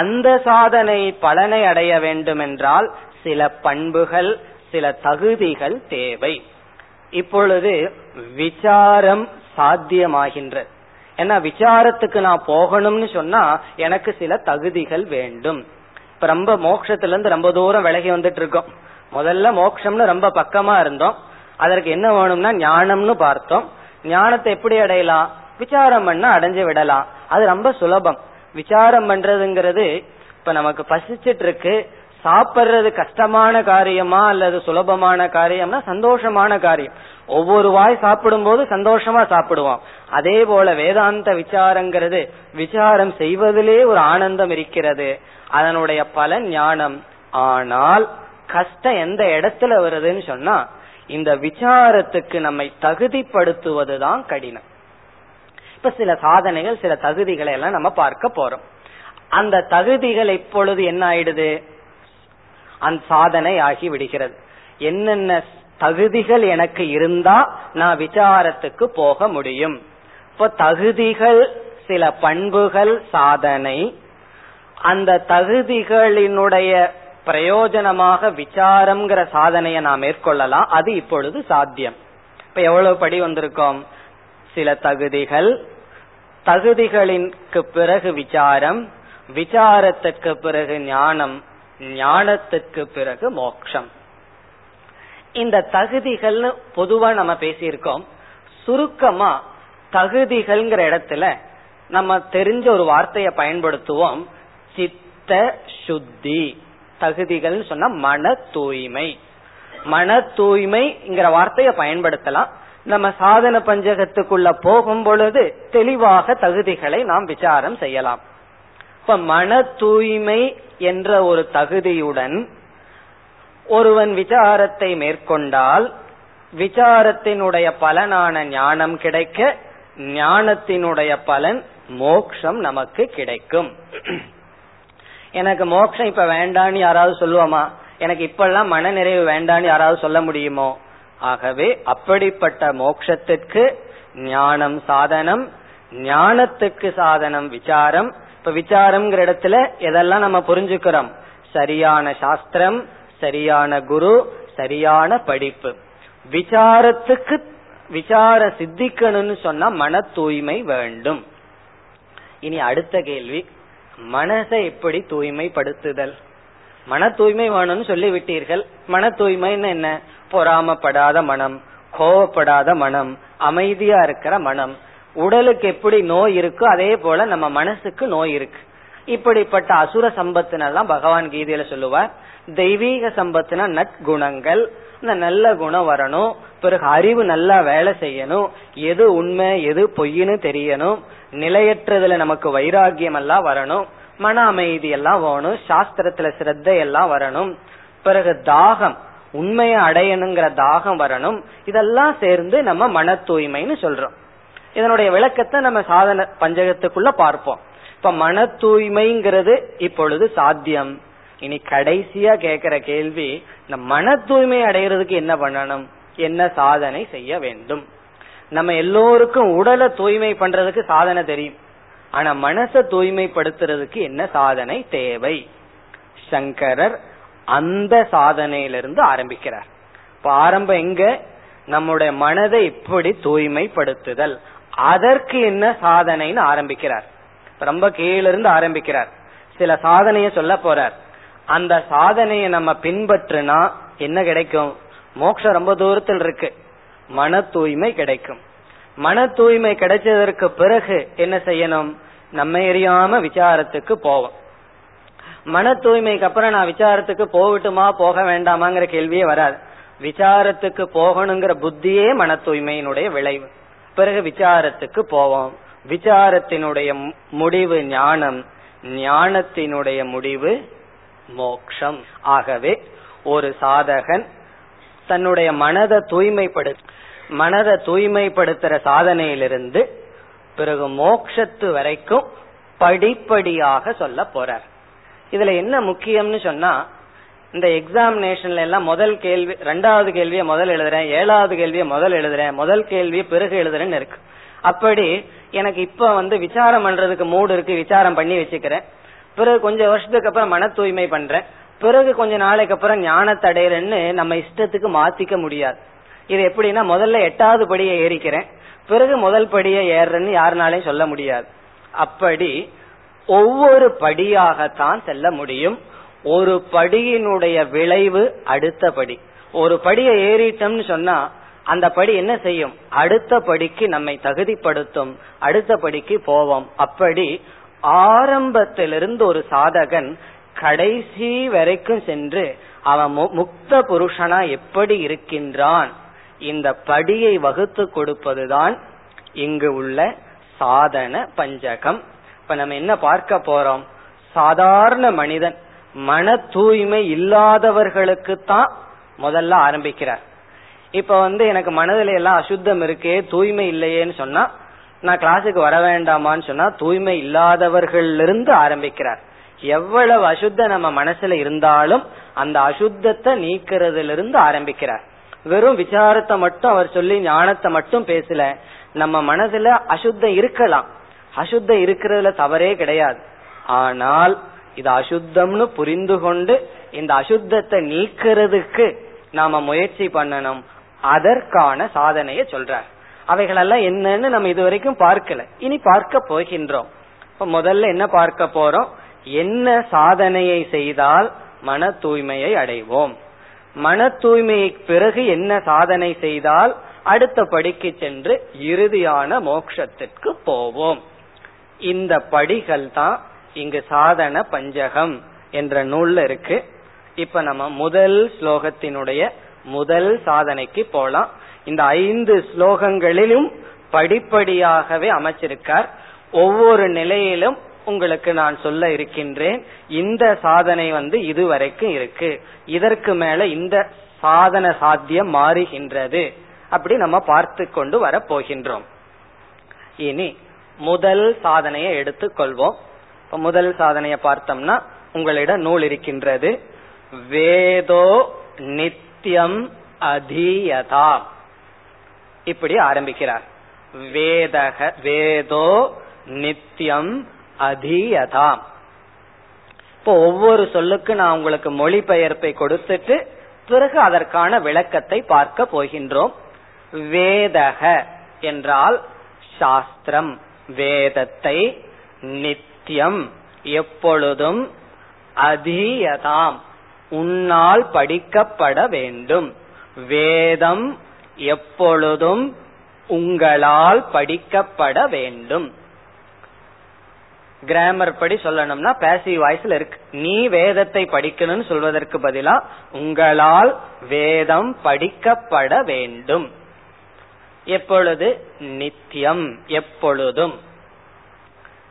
அந்த சாதனை பலனை அடைய வேண்டுமென்றால் சில பண்புகள் சில தகுதிகள் தேவை. இப்பொழுது விசாரம் சாத்தியமாகின்றது ஏன்னா விசாரத்துக்கு நான் போகணும்னு சொன்னா எனக்கு சில தகுதிகள் வேண்டும். இப்ப ரொம்ப மோட்சத்துல இருந்து ரொம்ப தூரம் விலகி வந்துட்டு இருக்கோம் முதல்ல மோட்சம்னு ரொம்ப பக்கமா இருந்தோம். அதற்கு என்ன வேணும்னா ஞானம்னு பார்த்தோம். ஞானத்தை எப்படி அடையலாம்? விசாரம் பண்ண அடைஞ்சு விடலாம். அது ரொம்ப சுலபம். விசாரம் பண்றதுங்கிறது இப்ப நமக்கு பசிச்சிட்டு இருக்கு சாப்பிடுறது கஷ்டமான காரியமா அல்லது சுலபமான காரியம்னா சந்தோஷமான காரியம். ஒவ்வொரு வாய் சாப்பிடும் போது சந்தோஷமா சாப்பிடுவோம் அதே போல வேதாந்த விசாரங்கிறது விசாரம் செய்வதிலே ஒரு ஆனந்தம் இருக்கிறது. அதனுடைய பலன் ஞானம். ஆனால் கஷ்டம் எந்த இடத்துல வருதுன்னு சொன்னா இந்த விசாரத்துக்கு நம்மை தகுதிப்படுத்துவதுதான் கடினம். இப்ப சில சாதனைகள் சில தகுதிகளை எல்லாம் நம்ம பார்க்க போறோம். அந்த தகுதிகள் இப்பொழுது என்ன ஆயிடுது? அந்த சாதனை ஆகி விடுகிறது. என்னென்ன தகுதிகள் எனக்கு இருந்தா நான் விசாரத்துக்கு போக முடியும். இப்போ தகுதிகள் சில பண்புகள் சாதனை அந்த தகுதிகளினுடைய பிரயோஜனமாக விசாரம்ங்கிற சாதனையை நாம் மேற்கொள்ளலாம். அது இப்பொழுது சாத்தியம். இப்ப எவ்வளவு படி வந்திருக்கோம்? சில தகுதிகள் தகுதிகளிற்கு பிறகு விசாரம் விசாரத்துக்கு பிறகு ஞானம் ஞானத்துக்கு பிறகு மோக்ஷம். இந்த தகுதிகள்னு பொதுவா நம்ம பேசியிருக்கோம். சுருக்கமா தகுதிகள்ங்கிற இடத்துல நம்ம தெரிஞ்ச ஒரு வார்த்தையை பயன்படுத்துவோம். சித்த சுத்தி. தகுதிகள் சொன்னா மன தூய்மை மன தூய்மைங்கிற வார்த்தையை பயன்படுத்தலாம். நம்ம சாதன பஞ்சகத்துக்குள்ள போகும் பொழுது தெளிவாக தகுதிகளை நாம் விசாரம் செய்யலாம். இப்ப மன தூய்மை என்ற ஒரு தகுதியுடன் ஒருவன் விசாரத்தை மேற்கொண்டால் விசாரத்தினுடைய பலனான ஞானம் கிடைக்க ஞானத்தினுடைய பலன் மோக்ஷம் நமக்கு கிடைக்கும். எனக்கு மோக்ஷம் இப்ப வேண்டான்னு யாராவது சொல்லுவோமா? எனக்கு இப்பெல்லாம் மன நிறைவு வேண்டான்னு யாராவது சொல்ல முடியுமோ? ஆகவே அப்படிப்பட்ட மோக்ஷத்திற்கு ஞானம் சாதனம் ஞானத்துக்கு சாதனம் விசாரம் இப்ப விசாரம்ங்கிற இடத்துல எதெல்லாம் நம்ம புரிஞ்சுக்கிறோம்? சரியான சாஸ்திரம் சரியான குரு சரியான படிப்பு. விசாரத்துக்கு விசார சித்திக்கணும்னு சொன்னா மன தூய்மை வேண்டும். இனி அடுத்த கேள்வி மனசை எப்படி தூய்மைப்படுத்துதல்? மன தூய்மை வேணும்னு சொல்லி விட்டீர்கள் மன தூய்மைன்னு என்ன? பொறாமப்படாத மனம் கோவப்படாத மனம் அமைதியா இருக்கிற மனம். உடலுக்கு எப்படி நோய் இருக்கோ அதே போல நம்ம மனசுக்கு நோய் இருக்கு. இப்படிப்பட்ட அசுர சம்பத்தினெல்லாம் பகவான் கீதையில சொல்லுவார். தெய்வீக சம்பத்துனா நற்குணங்கள். இந்த நல்ல குணம் வரணும். பிறகு அறிவு நல்லா வேலை செய்யணும். எது உண்மை எது பொய்னு தெரியணும். நிலையற்றதுல நமக்கு வைராகியம் எல்லாம் வரணும். மன அமைதி எல்லாம் வேணும் சாஸ்திரத்துல சிரத்தை எல்லாம் வரணும். பிறகு தாகம் உண்மையை அடையணுங்கிற தாகம் வரணும். இதெல்லாம் சேர்ந்து நம்ம மன தூய்மைன்னு சொல்றோம். இதனுடைய விளக்கத்தை நம்ம சாதன பஞ்சகத்துக்குள்ள பார்ப்போம். இப்ப மன தூய்மைங்கிறது இப்பொழுது சாத்தியம். இனி கடைசியா கேக்குற கேள்வி இந்த மன தூய்மை அடைகிறதுக்கு என்ன பண்ணணும்? என்ன சாதனை செய்ய வேண்டும்? நம்ம எல்லோருக்கும் உடலை தூய்மை பண்றதுக்கு சாதனை தெரியும். ஆனா மனசை தூய்மைப்படுத்துறதுக்கு என்ன சாதனை? தேவை. சங்கரர் அந்த சாதனையிலிருந்து ஆரம்பிக்கிறார். இப்ப ஆரம்பம் எங்க? நம்முடைய மனதை இப்படி தூய்மைப்படுத்துதல். அதற்கு என்ன சாதனைன்னு ஆரம்பிக்கிறார். ரொம்ப கீழிருந்து ஆரம்பிக்கிறார். சில சாதனைய சொல்ல போறார். அந்த சாதனையை நம்ம பின்பற்றுனா என்ன கிடைக்கும்? மோட்சம் ரொம்ப தூரத்தில் இருக்கு. மன தூய்மை கிடைக்கும். மன தூய்மை கிடைச்சதற்கு பிறகு என்ன செய்யணும்? நம்ம எரியாம விசாரத்துக்கு போவோம். மன தூய்மைக்கு அப்புறம் நான் விசாரத்துக்கு போகட்டுமா போக வேண்டாமாங்கிற கேள்வியே வராது. விசாரத்துக்கு போகணுங்கிற புத்தியே மன தூய்மையினுடைய விளைவு. பிறகு விசாரத்துக்கு போவோம். விசாரத்தினுடைய முடிவு ஞானம் ஞானத்தினுடைய முடிவு மோக்ஷம். ஆகவே ஒரு சாதகன் தன்னுடைய மனதை தூய்மைப்படு மனதை தூய்மைப்படுத்துற சாதனையிலிருந்து பிறகு மோக்ஷத்து வரைக்கும் படிப்படியாக சொல்ல போறார். இதுல என்ன முக்கியம்னு சொன்னா இந்த எக்ஸாமினேஷன்ல எல்லாம் முதல் கேள்வி ரெண்டாவது கேள்வியை முதல் எழுதுறேன் ஏழாவது கேள்வியை முதல் எழுதுறேன் முதல் கேள்வியை பிறகு எழுதுறேன்னு இருக்கு. அப்படி எனக்கு இப்ப வந்து விசாரம் பண்றதுக்கு மூடு இருக்கு விசாரம் பண்ணி வச்சுக்கிறேன். பிறகு கொஞ்சம் வருஷத்துக்கு அப்புறம் மன தூய்மை பண்றேன். பிறகு கொஞ்ச நாளைக்கு அப்புறம் ஞானத்தடையறன்னு நம்ம இஷ்டத்துக்கு மாத்திக்க முடியாது. இது எப்படின்னா முதல்ல எட்டாவது படியை ஏறிக்கிறேன். பிறகு முதல் படியை ஏறுறேன்னு யாருனாலையும் சொல்ல முடியாது. அப்படி ஒவ்வொரு படியாகத்தான் செல்ல முடியும். ஒரு படியினுடைய விளைவு அடுத்த படி. ஒரு படியை ஏறிட்டோம்னு சொன்னா அந்த படி என்ன செய்யும்? அடுத்த படிக்கு நம்மை தகுதிப்படுத்தும். அடுத்த படிக்கு போவோம். அப்படி ஆரம்பத்திலிருந்து ஒரு சாதகன் கடைசி வரைக்கும் சென்று அவன் முக்த புருஷனா எப்படி இருக்கின்றான்? இந்த படியை வகுத்து கொடுப்பதுதான் இங்கு உள்ள சாதன பஞ்சகம். இப்ப நம்ம என்ன பார்க்க போறோம்? சாதாரண மனிதன் மன தூய்மை இல்லாதவர்களுக்கு தான் முதல்ல ஆரம்பிக்கிறார். இப்ப வந்து எனக்கு மனதில எல்லாம் அசுத்தம் இருக்கே தூய்மை இல்லையேன்னு சொன்னா நான் கிளாஸுக்கு வர வேண்டாமான்னு சொன்னா தூய்மை இல்லாதவர்கள்லருந்து ஆரம்பிக்கிறார். எவ்வளவு அசுத்த நம்ம மனசுல இருந்தாலும் அந்த அசுத்தத்தை நீக்கிறதுல இருந்து ஆரம்பிக்கிறார். வெறும் விசாரத்தை மட்டும் அவர் சொல்லி ஞானத்தை மட்டும் பேசல. நம்ம மனதுல அசுத்தம் இருக்கலாம். அசுத்தம் இருக்கிறதுல தவறே கிடையாது. ஆனால் இது அசுத்தம்னு புரிந்து கொண்டு இந்த அசுத்தத்தை நீக்கிறதுக்கு நாம முயற்சி பண்ணணும். அதற்கான சாதனைய சொல்றார். அவைகளெல்லாம் என்னன்னு நம்ம இதுவரைக்கும் பார்க்கல. இனி பார்க்க போகின்றோம். இப்ப முதல்ல என்ன பார்க்க போறோம்? என்ன சாதனையை செய்தால் மன தூய்மையை அடைவோம்? மன தூய்மைக்கு பிறகு என்ன சாதனை செய்தால் அடுத்த படிக்கு சென்று இறுதியான மோட்சத்திற்கு போவோம். இந்த படிகள் தான் இங்கு சாதன பஞ்சகம் என்ற நூல்ல இருக்கு. இப்ப நம்ம முதல் ஸ்லோகத்தினுடைய முதல் சாதனைக்கு போலாம். இந்த ஐந்து ஸ்லோகங்களிலும் படிப்படியாகவே அமைச்சிருக்கார். ஒவ்வொரு நிலையிலும் உங்களுக்கு நான் சொல்ல இருக்கின்றேன். இந்த சாதனை வந்து இதுவரைக்கும் இருக்கு. இதற்கு மேல இந்த சாதன சாத்தியம் மாறுகின்றது. அப்படி நம்ம பார்த்து கொண்டு வர போகின்றோம் இனி முதல் சாதனையை எடுத்துக்கொள்வோம். முதல் சாதனையை பார்த்தோம்னா உங்களிடம் நூல் இருக்கின்றது. வேதோ நித்தியம் அதீயதா. இப்படி ஆரம்பிக்கிறார். வேதக வேதோ நித்தியம் அதீயதா. இப்போ ஒவ்வொரு சொல்லுக்கு நான் உங்களுக்கு மொழிபெயர்ப்பை கொடுத்துட்டு பிறகு அதற்கான விளக்கத்தை பார்க்க போகின்றோம். வேதக என்றால் சாஸ்திரம் வேதத்தை நித்தியம் எப்பொழுதும் அதீயதாம். உன்னால் படிக்கப்பட வேண்டும். வேதம் எப்பொழுதும் உங்களால் படிக்கப்பட வேண்டும். கிராமர் படி சொல்லணும்னா பேசிவ் வாய்ஸ்ல இருக்கு. நீ வேதத்தை படிக்கணும்னு சொல்வதற்கு பதிலா உங்களால் வேதம் படிக்கப்பட வேண்டும். எப்பொழுது? நித்தியம் எப்பொழுதும்.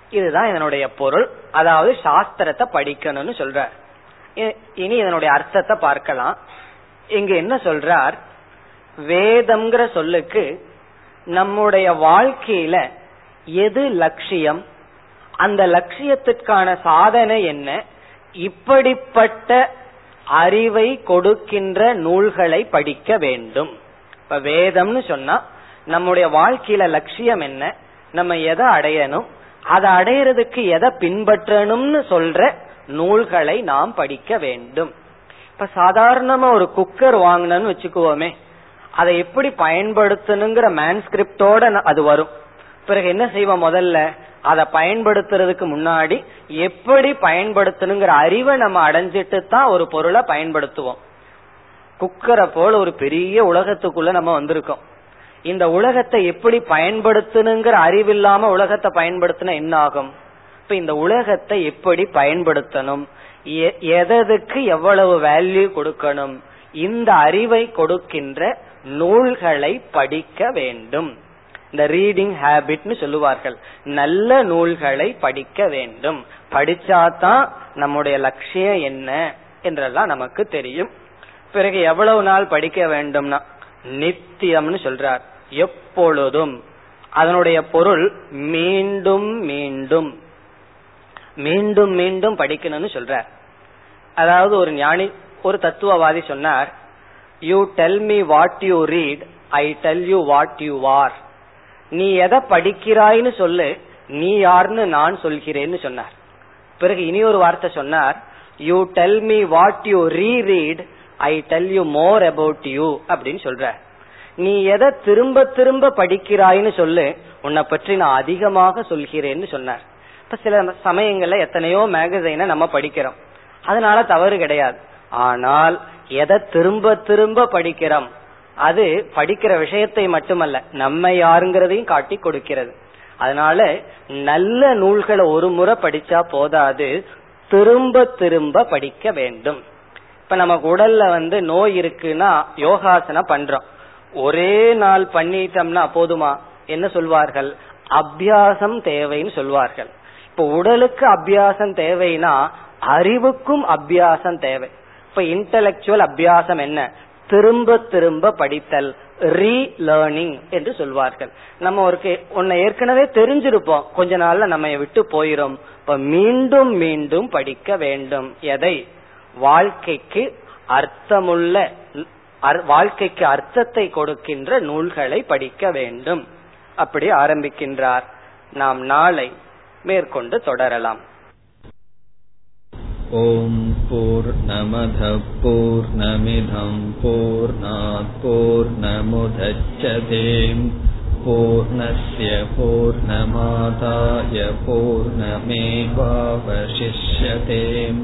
இதுதான் இதனுடைய பொருள். அதாவது சாஸ்திரத்தை படிக்கணும்னு சொல்ற இனி இதனுடைய அர்த்தத்தை பார்க்கலாம். இங்க என்ன சொல்றார்? வேதம்ங்கிற சொல்லுக்கு நம்முடைய வாழ்க்கையில எது லட்சியம்? அந்த லட்சியத்திற்கான சாதனை என்ன? இப்படிப்பட்ட அறிவை கொடுக்கின்ற நூல்களை படிக்க வேண்டும். இப்ப வேதம்னு சொன்னா நம்முடைய வாழ்க்கையில லட்சியம் என்ன? நம்ம எதை அடையணும்? அதை அடையிறதுக்கு எதை பின்பற்றணும்னு சொல்ற நூல்களை நாம் படிக்க வேண்டும். இப்ப சாதாரணமா ஒரு குக்கர் வாங்கினோம்னு வச்சுக்குவோமே அதை எப்படி பயன்படுத்தணுங்கிற மேன்ஸ்கிரிப்டோட அது வரும். பிறகு என்ன செய்வோம் முதல்ல? அதை பயன்படுத்துறதுக்கு முன்னாடி எப்படி பயன்படுத்தணுங்கிற அறிவை நம்ம அடைஞ்சிட்டு தான் ஒரு பொருளை பயன்படுத்துவோம். குக்கரை போல ஒரு பெரிய உலகத்துக்குள்ள நம்ம வந்திருக்கோம். இந்த உலகத்தை எப்படி பயன்படுத்தணுங்கிற அறிவில்லாம உலகத்தை பயன்படுத்தின என்ன ஆகும் இப்ப இந்த உலகத்தை எப்படி பயன்படுத்தணும்? எதற்கு எவ்வளவு வேல்யூ கொடுக்கணும்? இந்த அறிவை கொடுக்கின்ற நூல்களை படிக்க வேண்டும். இந்த ரீடிங் ஹேபிட்னு சொல்லுவார்கள். நல்ல நூல்களை படிக்க வேண்டும். படிச்சாதான் நம்முடைய லட்சியம் என்ன? என்றெல்லாம் நமக்கு தெரியும். பிறகு எவ்வளவு நாள் படிக்க வேண்டும்னா நித்தியம்னு சொல்றார். எப்பொழுதும். அதனுடைய பொருள் மீண்டும் மீண்டும். மீண்டும் மீண்டும் படிக்கணும்னு சொல்றார். அதாவது ஒரு ஞானி ஒரு தத்துவவாதி சொன்னார் you tell me what you read I tell you what you are நீ எதை படிக்கிறாய்னு சொல்லு நீ யாருன்னு நான் சொல்கிறேன்னு சொன்னார். பிறகு இனி ஒரு வார்த்தை சொன்னார் you tell me what you re read I tell you more about you அப்படின்னு சொல்ற. நீ எதை திரும்ப திரும்ப படிக்கிறாய்னு சொல்லு. உன்னை பற்றி நான் அதிகமாக சொல்கிறேன்னு சொன்னார். இப்ப சில சமயங்கள்ல எத்தனையோ மேகசைனை நம்ம படிக்கிறோம். அதனால தவறு கிடையாது. ஆனால் எதை திரும்ப திரும்ப படிக்கிறோம் அது படிக்கிற விஷயத்தை மட்டுமல்ல நம்ம யாருங்கிறதையும் காட்டி கொடுக்கிறது. அதனால நல்ல நூல்களை ஒரு முறை படிச்சா போதாது திரும்ப திரும்ப படிக்க வேண்டும். இப்ப நமக்கு உடல்ல வந்து நோய் இருக்குன்னா யோகாசனம் பண்றோம். ஒரே நாள் பண்ணிட்டோம்னா போதுமா? என்ன சொல்வார்கள்? அபியாசம் தேவைன்னு சொல்வார்கள். இப்ப உடலுக்கு அபியாசம் தேவைன்னா அறிவுக்கும் அபியாசம் தேவை. இப்ப இன்டலெக்சுவல் அபியாசம் என்ன? திரும்ப திரும்ப படித்தல் ரீலேர்னிங் என்று சொல்வார்கள். நம்ம ஒரு உன்னை ஏற்கனவே தெரிஞ்சிருப்போம். கொஞ்ச நாள்ல நம்ம விட்டு போயிரும். இப்ப மீண்டும் மீண்டும் படிக்க வேண்டும். எதை? வாழ்க்கைக்கு அர்த்தமுள்ள வாழ்க்கைக்கு அர்த்தத்தை கொடுக்கின்ற நூல்களை படிக்க வேண்டும். அப்படி ஆரம்பிக்கின்றார். நாம் நாளை மேற்கொண்டு தொடரலாம். ஓம் போர் நமத போர் நமிதம் போர் போர் நமுதச்சதேம் பூர்ணய பூர்ணமாதாய பூர்ணமேவாவசிஷ்யதேம்.